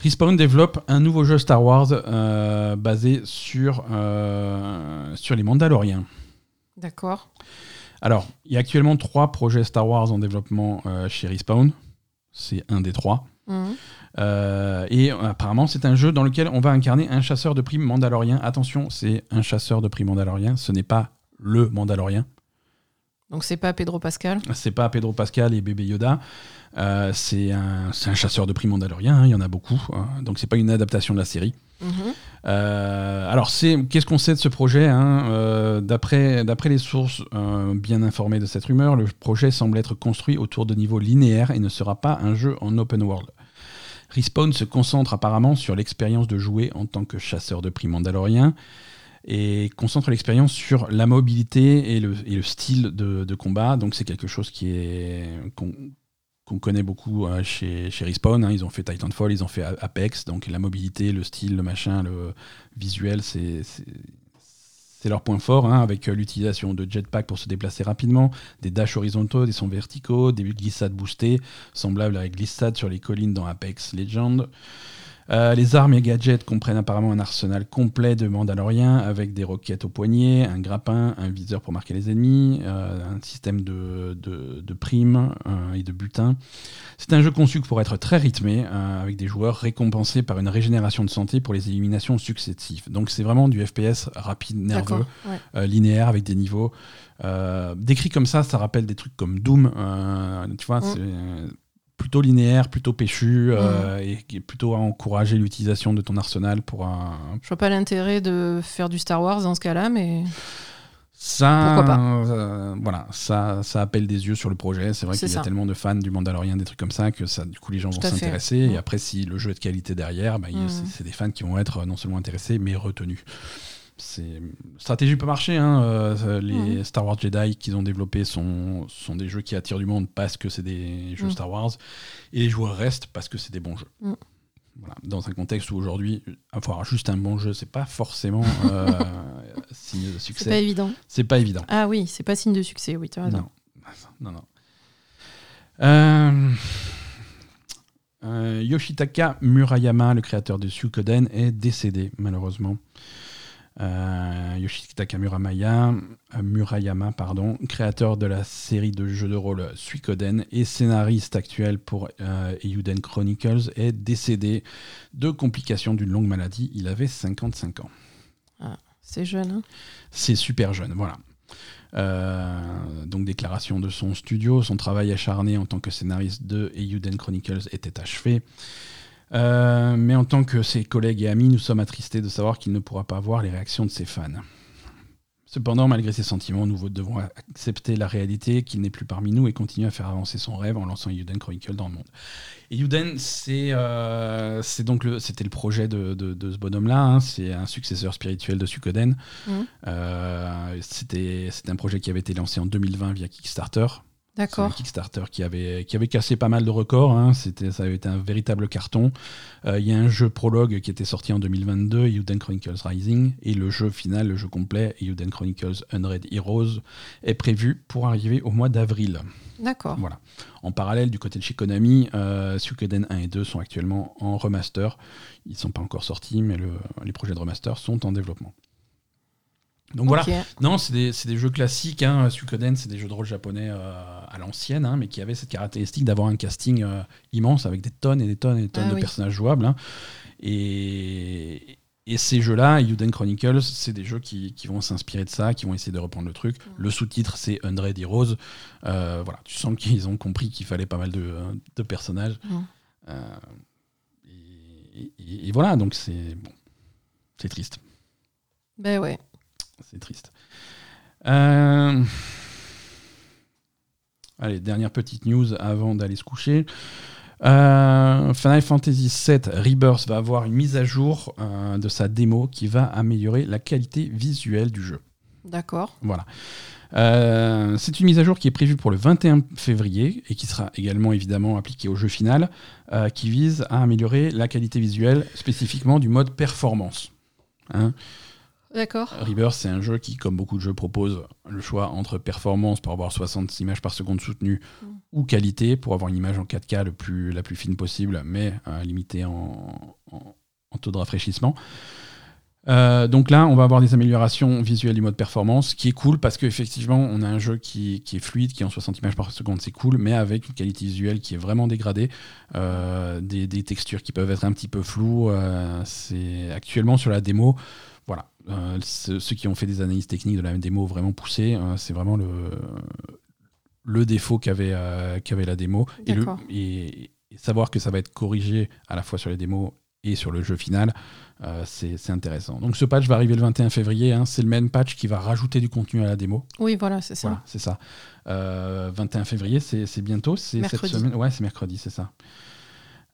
Respawn développe un nouveau jeu Star Wars euh, basé sur, euh, sur les Mandaloriens. D'accord. Alors, il y a actuellement trois projets Star Wars en développement euh, chez Respawn. C'est un des trois. Mhm. Et apparemment, c'est un jeu dans lequel on va incarner un chasseur de primes mandalorien. Attention, c'est un chasseur de primes mandalorien. Ce n'est pas le Mandalorien. Donc c'est pas Pedro Pascal. C'est pas Pedro Pascal et bébé Yoda. Euh, c'est un, chasseur de primes mandalorien. hein, Il y en a beaucoup. hein. donc, c'est pas une adaptation de la série. Mhm. Euh, alors, c'est qu'est-ce qu'on sait de ce projet hein Euh, D'après les sources bien informées de cette rumeur, le projet semble être construit autour de niveaux linéaires et ne sera pas un jeu en open world. Respawn se concentre apparemment sur l'expérience de jouer en tant que chasseur de prix mandalorien et concentre l'expérience sur la mobilité et le, style de, combat. Donc c'est quelque chose qui est qu'on connaît beaucoup euh, chez, chez Respawn. hein. Ils ont fait Titanfall, ils ont fait Apex. Donc la mobilité, le style, le machin, le visuel, c'est c'est- c'est leur point fort, hein, avec euh, l'utilisation de jetpack pour se déplacer rapidement, des dashs horizontaux, des sons verticaux, des glissades boostées, semblables à la glissade sur les collines dans Apex Legends. Euh, les armes et gadgets comprennent apparemment un arsenal complet de Mandaloriens avec des roquettes au poignet, un grappin, un viseur pour marquer les ennemis, euh, un système de, de, de primes euh, et de butin. C'est un jeu conçu pour être très rythmé, avec des joueurs récompensés par une régénération de santé pour les éliminations successives. Donc c'est vraiment du FPS rapide, nerveux. Ouais. linéaire avec des niveaux. Décrit comme ça, ça rappelle des trucs comme Doom. tu vois, Mm. c'est plutôt linéaire, plutôt péchu, euh, et plutôt à encourager l'utilisation de ton arsenal pour un. Je vois pas l'intérêt de faire du Star Wars dans ce cas-là, mais Ça, Pourquoi pas euh, voilà, ça, ça appelle des yeux sur le projet. C'est vrai qu'il y a tellement de fans du Mandalorian, des trucs comme ça, que ça, du coup, les gens Tout vont s'intéresser. Et après, si le jeu est de qualité derrière, bah, Mm. c'est c'est des fans qui vont être non seulement intéressés, mais retenus. C'est stratégie peut marcher. Hein. euh, les. Star Wars Jedi qu'ils ont développés sont, sont des jeux qui attirent du monde parce que c'est des jeux Mm. Star Wars, et les joueurs restent parce que c'est des bons jeux. Mm. Voilà. Dans un contexte où aujourd'hui, avoir juste un bon jeu, c'est pas forcément euh, signe de c'est succès. pas évident. C'est pas évident. Ah oui, c'est pas signe de succès, oui, tu as raison. Non, non, non. Euh, Yoshitaka Murayama, le créateur de Suikoden, est décédé malheureusement. Euh, Yoshitaka Muramaya, euh, Murayama, pardon, créateur de la série de jeux de rôle Suikoden et scénariste actuel pour euh, Chronicles, est décédé de complications d'une longue maladie. Il avait 55 ans. C'est jeune. Hein C'est super jeune, voilà. Euh, donc déclaration de son studio, son travail acharné en tant que scénariste de Eiyuden Chronicles était achevé. Euh, mais en tant que ses collègues et amis, nous sommes attristés de savoir qu'il ne pourra pas voir les réactions de ses fans. Cependant, malgré ses sentiments, nous devons accepter la réalité qu'il n'est plus parmi nous et continuer à faire avancer son rêve en lançant Eiyuden Chronicle dans le monde. Eiyuden, c'est euh, donc le, c'était le projet de, de, ce bonhomme-là. Hein. c'est un successeur spirituel de Suikoden. Mmh. Euh, c'était un projet qui avait été lancé en 2020 via Kickstarter. Un Kickstarter qui avait, qui avait cassé pas mal de records. Hein. C'était, ça avait été un véritable carton. Euh, il y a un jeu prologue qui était sorti en 2022, Euden Chronicles Rising, et le jeu final, le jeu complet, Euden Chronicles Unread Heroes, est prévu pour arriver au mois d'avril. D'accord. Voilà. En parallèle, du côté de chez Konami, euh, Suikoden 1 et 2 sont actuellement en remaster. Ils ne sont pas encore sortis, mais les projets de remaster sont en développement. Donc voilà, non, c'est des, des, jeux classiques. Hein. Suikoden, c'est des jeux de rôle japonais euh, à l'ancienne, hein, mais qui avaient cette caractéristique d'avoir un casting euh, immense avec des tonnes et des tonnes et des tonnes ah de personnages jouables. Hein. Et, et, ces jeux-là, Yuden Chronicles, c'est des jeux qui, qui vont s'inspirer de ça, qui vont essayer de reprendre le truc. Mm. Le sous-titre, c'est Undead Heroes. Euh, voilà, tu sens qu'ils ont compris qu'il fallait pas mal de, de personnages. Mm. Et, et, voilà, donc c'est bon, c'est triste. Ben ouais. C'est triste. Euh, allez, dernière petite news avant d'aller se coucher. Euh, Final Fantasy VII Rebirth va avoir une mise à jour euh, de sa démo qui va améliorer la qualité visuelle du jeu. D'accord. Voilà. c'est une mise à jour qui est prévue pour le 21 février et qui sera également évidemment appliquée au jeu final, qui vise à améliorer la qualité visuelle spécifiquement du mode performance. Hein D'accord. Rebirth, c'est un jeu qui, comme beaucoup de jeux, propose le choix entre performance pour avoir 60 images par seconde soutenues mm. ou qualité pour avoir une image en 4K le plus, la plus fine possible, mais euh, limitée en, taux de rafraîchissement. Euh, donc là, on va avoir des améliorations visuelles du mode performance, qui est cool parce qu'effectivement, on a un jeu qui, est fluide, qui est en 60 images par seconde, c'est cool, mais avec une qualité visuelle qui est vraiment dégradée, euh, des, des, textures qui peuvent être un petit peu floues. c'est actuellement sur la démo. Voilà, euh, ceux qui ont fait des analyses techniques de la démo vraiment poussées, euh, c'est vraiment le, le défaut qu'avait euh, qu'avait la démo. Et, le, et, savoir que ça va être corrigé à la fois sur les démos et sur le jeu final, c'est intéressant. Donc ce patch va arriver le 21 février. Hein. c'est le même patch qui va rajouter du contenu à la démo. Oui, voilà, c'est ça. Voilà, c'est ça. 21 février, c'est bientôt. C'est cette semaine. Ouais, c'est mercredi, c'est ça.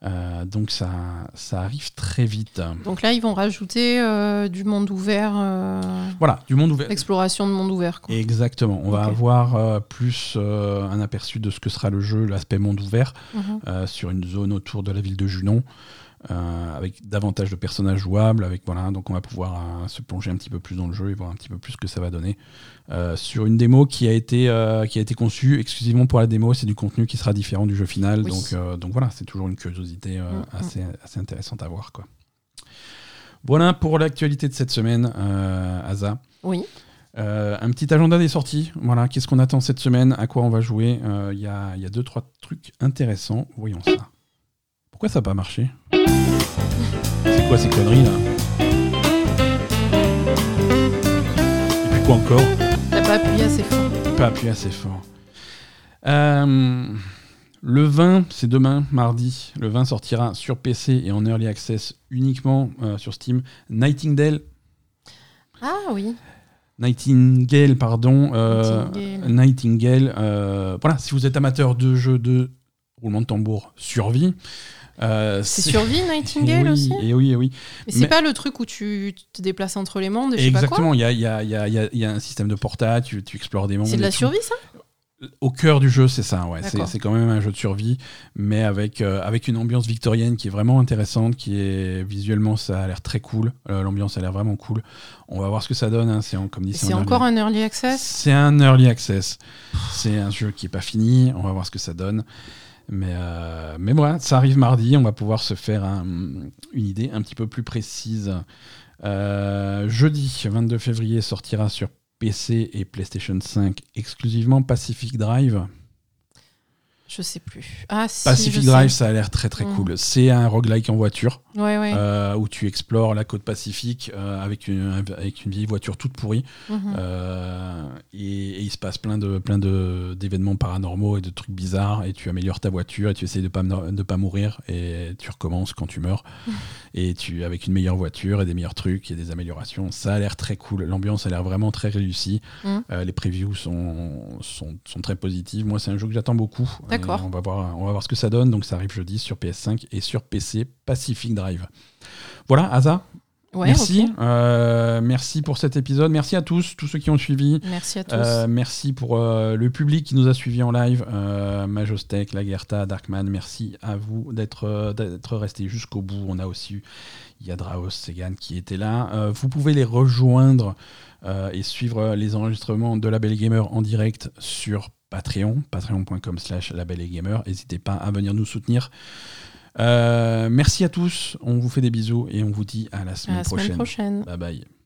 Euh, donc ça, ça arrive très vite. Donc là, ils vont rajouter euh, du monde ouvert. Euh, voilà, du monde ouvert. Exploration de monde ouvert. Exactement. On va avoir plus un aperçu de ce que sera le jeu, l'aspect monde ouvert, mhm. sur une zone autour de la ville de Junon. Euh, avec davantage de personnages jouables. Avec, voilà, donc on va pouvoir euh, se plonger un petit peu plus dans le jeu et voir un petit peu plus ce que ça va donner. Euh, sur une démo qui a, été, qui a été conçue exclusivement pour la démo, c'est du contenu qui sera différent du jeu final. Donc, donc voilà, c'est toujours une curiosité mm, mm. assez, assez intéressante à voir. Quoi. Voilà pour l'actualité de cette semaine, Asa. Oui. un petit agenda des sorties. Voilà, qu'est-ce qu'on attend cette semaine? À quoi on va jouer? Il y, a, y a deux, trois trucs intéressants. Voyons ça. Pourquoi ça n'a pas marché C'est quoi ces conneries là Et puis quoi encore T'as pas appuyé assez fort. Pas appuyé assez fort. Euh, le 20, c'est demain, mardi. Le 20 sortira sur PC et en early access uniquement euh, sur Steam. Nightingale. Ah oui. Nightingale, pardon. Euh, Nightingale. voilà, si vous êtes amateur de jeux de roulement de tambour survie, euh, c'est survie Nightingale aussi et oui, et oui. Mais c'est pas le truc où tu te déplaces entre les mondes et Exactement, il y a, y, a, y, a, y a, un système de portage, tu, tu explores des mondes. C'est de la survie ça au cœur du jeu, c'est ça, ouais. C'est quand même un jeu de survie, mais avec, euh, avec une ambiance victorienne qui est vraiment intéressante, qui est visuellement, ça a l'air très cool. Euh, l'ambiance a l'air vraiment cool. On va voir ce que ça donne. Hein. C'est comme C'est encore un early access. C'est un early access. C'est un jeu qui est pas fini. On va voir ce que ça donne. Mais, euh, mais voilà, ça arrive mardi, on va pouvoir se faire une idée un petit peu plus précise Euh, jeudi 22 février sortira sur PC et PlayStation 5 exclusivement Pacific Drive. Je sais plus. Ah, si, Pacific Drive, sais. ça a l'air très très Mm. cool. C'est un roguelike en voiture Ouais, ouais. euh, où tu explores la côte pacifique euh, avec, une, avec une vieille voiture toute pourrie. Mhm. Euh, et, et il se passe plein de plein de d'événements paranormaux et de trucs bizarres et tu améliores ta voiture et tu essayes de pas de pas mourir et tu recommences quand tu meurs et tu avec une meilleure voiture et des meilleurs trucs et des améliorations ça a l'air très cool l'ambiance a l'air vraiment très réussie. Euh, les previews sont, sont sont très positives moi c'est un jeu que j'attends beaucoup D'accord. On va voir on va voir ce que ça donne donc ça arrive jeudi sur PS5 et sur PC Pacific Drive voilà Asa Ouais, merci. Euh, merci pour cet épisode merci à tous tous ceux qui ont suivi Merci à tous. euh, merci pour euh, le public qui nous a suivis en live. Majostec, Lagerta, Darkman, merci à vous d'être d'être restés jusqu'au bout. On a aussi eu Yadraos, Segan qui était là. Vous pouvez les rejoindre et suivre les enregistrements de La Belle Gamer en direct sur Patreon, patreon.com slash La Belle Gamer. N'hésitez pas à venir nous soutenir. Euh, merci à tous, on vous fait des bisous et on vous dit à la à semaine la semaine prochaine. Bye bye.